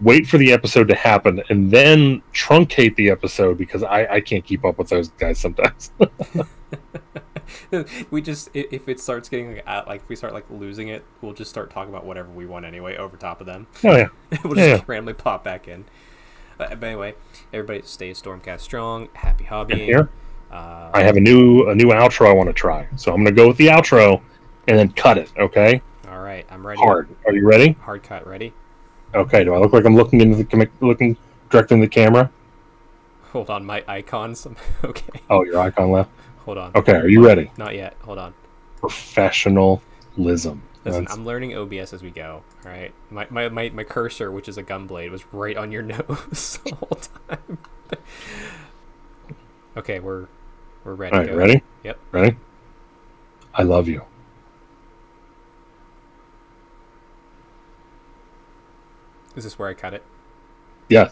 wait for the episode to happen and then truncate the episode because I, I can't keep up with those guys sometimes. we just if it starts getting like, like if we start like losing it, we'll just start talking about whatever we want anyway over top of them. Oh yeah, we'll just yeah. randomly pop back in. But, but, anyway, everybody stay Stormcast strong. Happy hobbying. Uh, I have a new a new outro I want to try, so I'm gonna go with the outro and then cut it. Okay. All right, I'm ready. Hard. Are you ready? Hard cut. Ready. Okay. Do I look like I'm looking into the looking directly in the camera? Hold on, my icons. okay. Oh, your icon left. Hold on. Okay. Are you ready? Not yet. Hold on. Professionalism. Listen, That's... I'm learning OBS as we go. All right. My, my, my, my cursor, which is a gun blade, was right on your nose the whole time. okay, we're we're ready. All right, ready? Yep. Ready? I love you. Is this where I cut it? Yeah.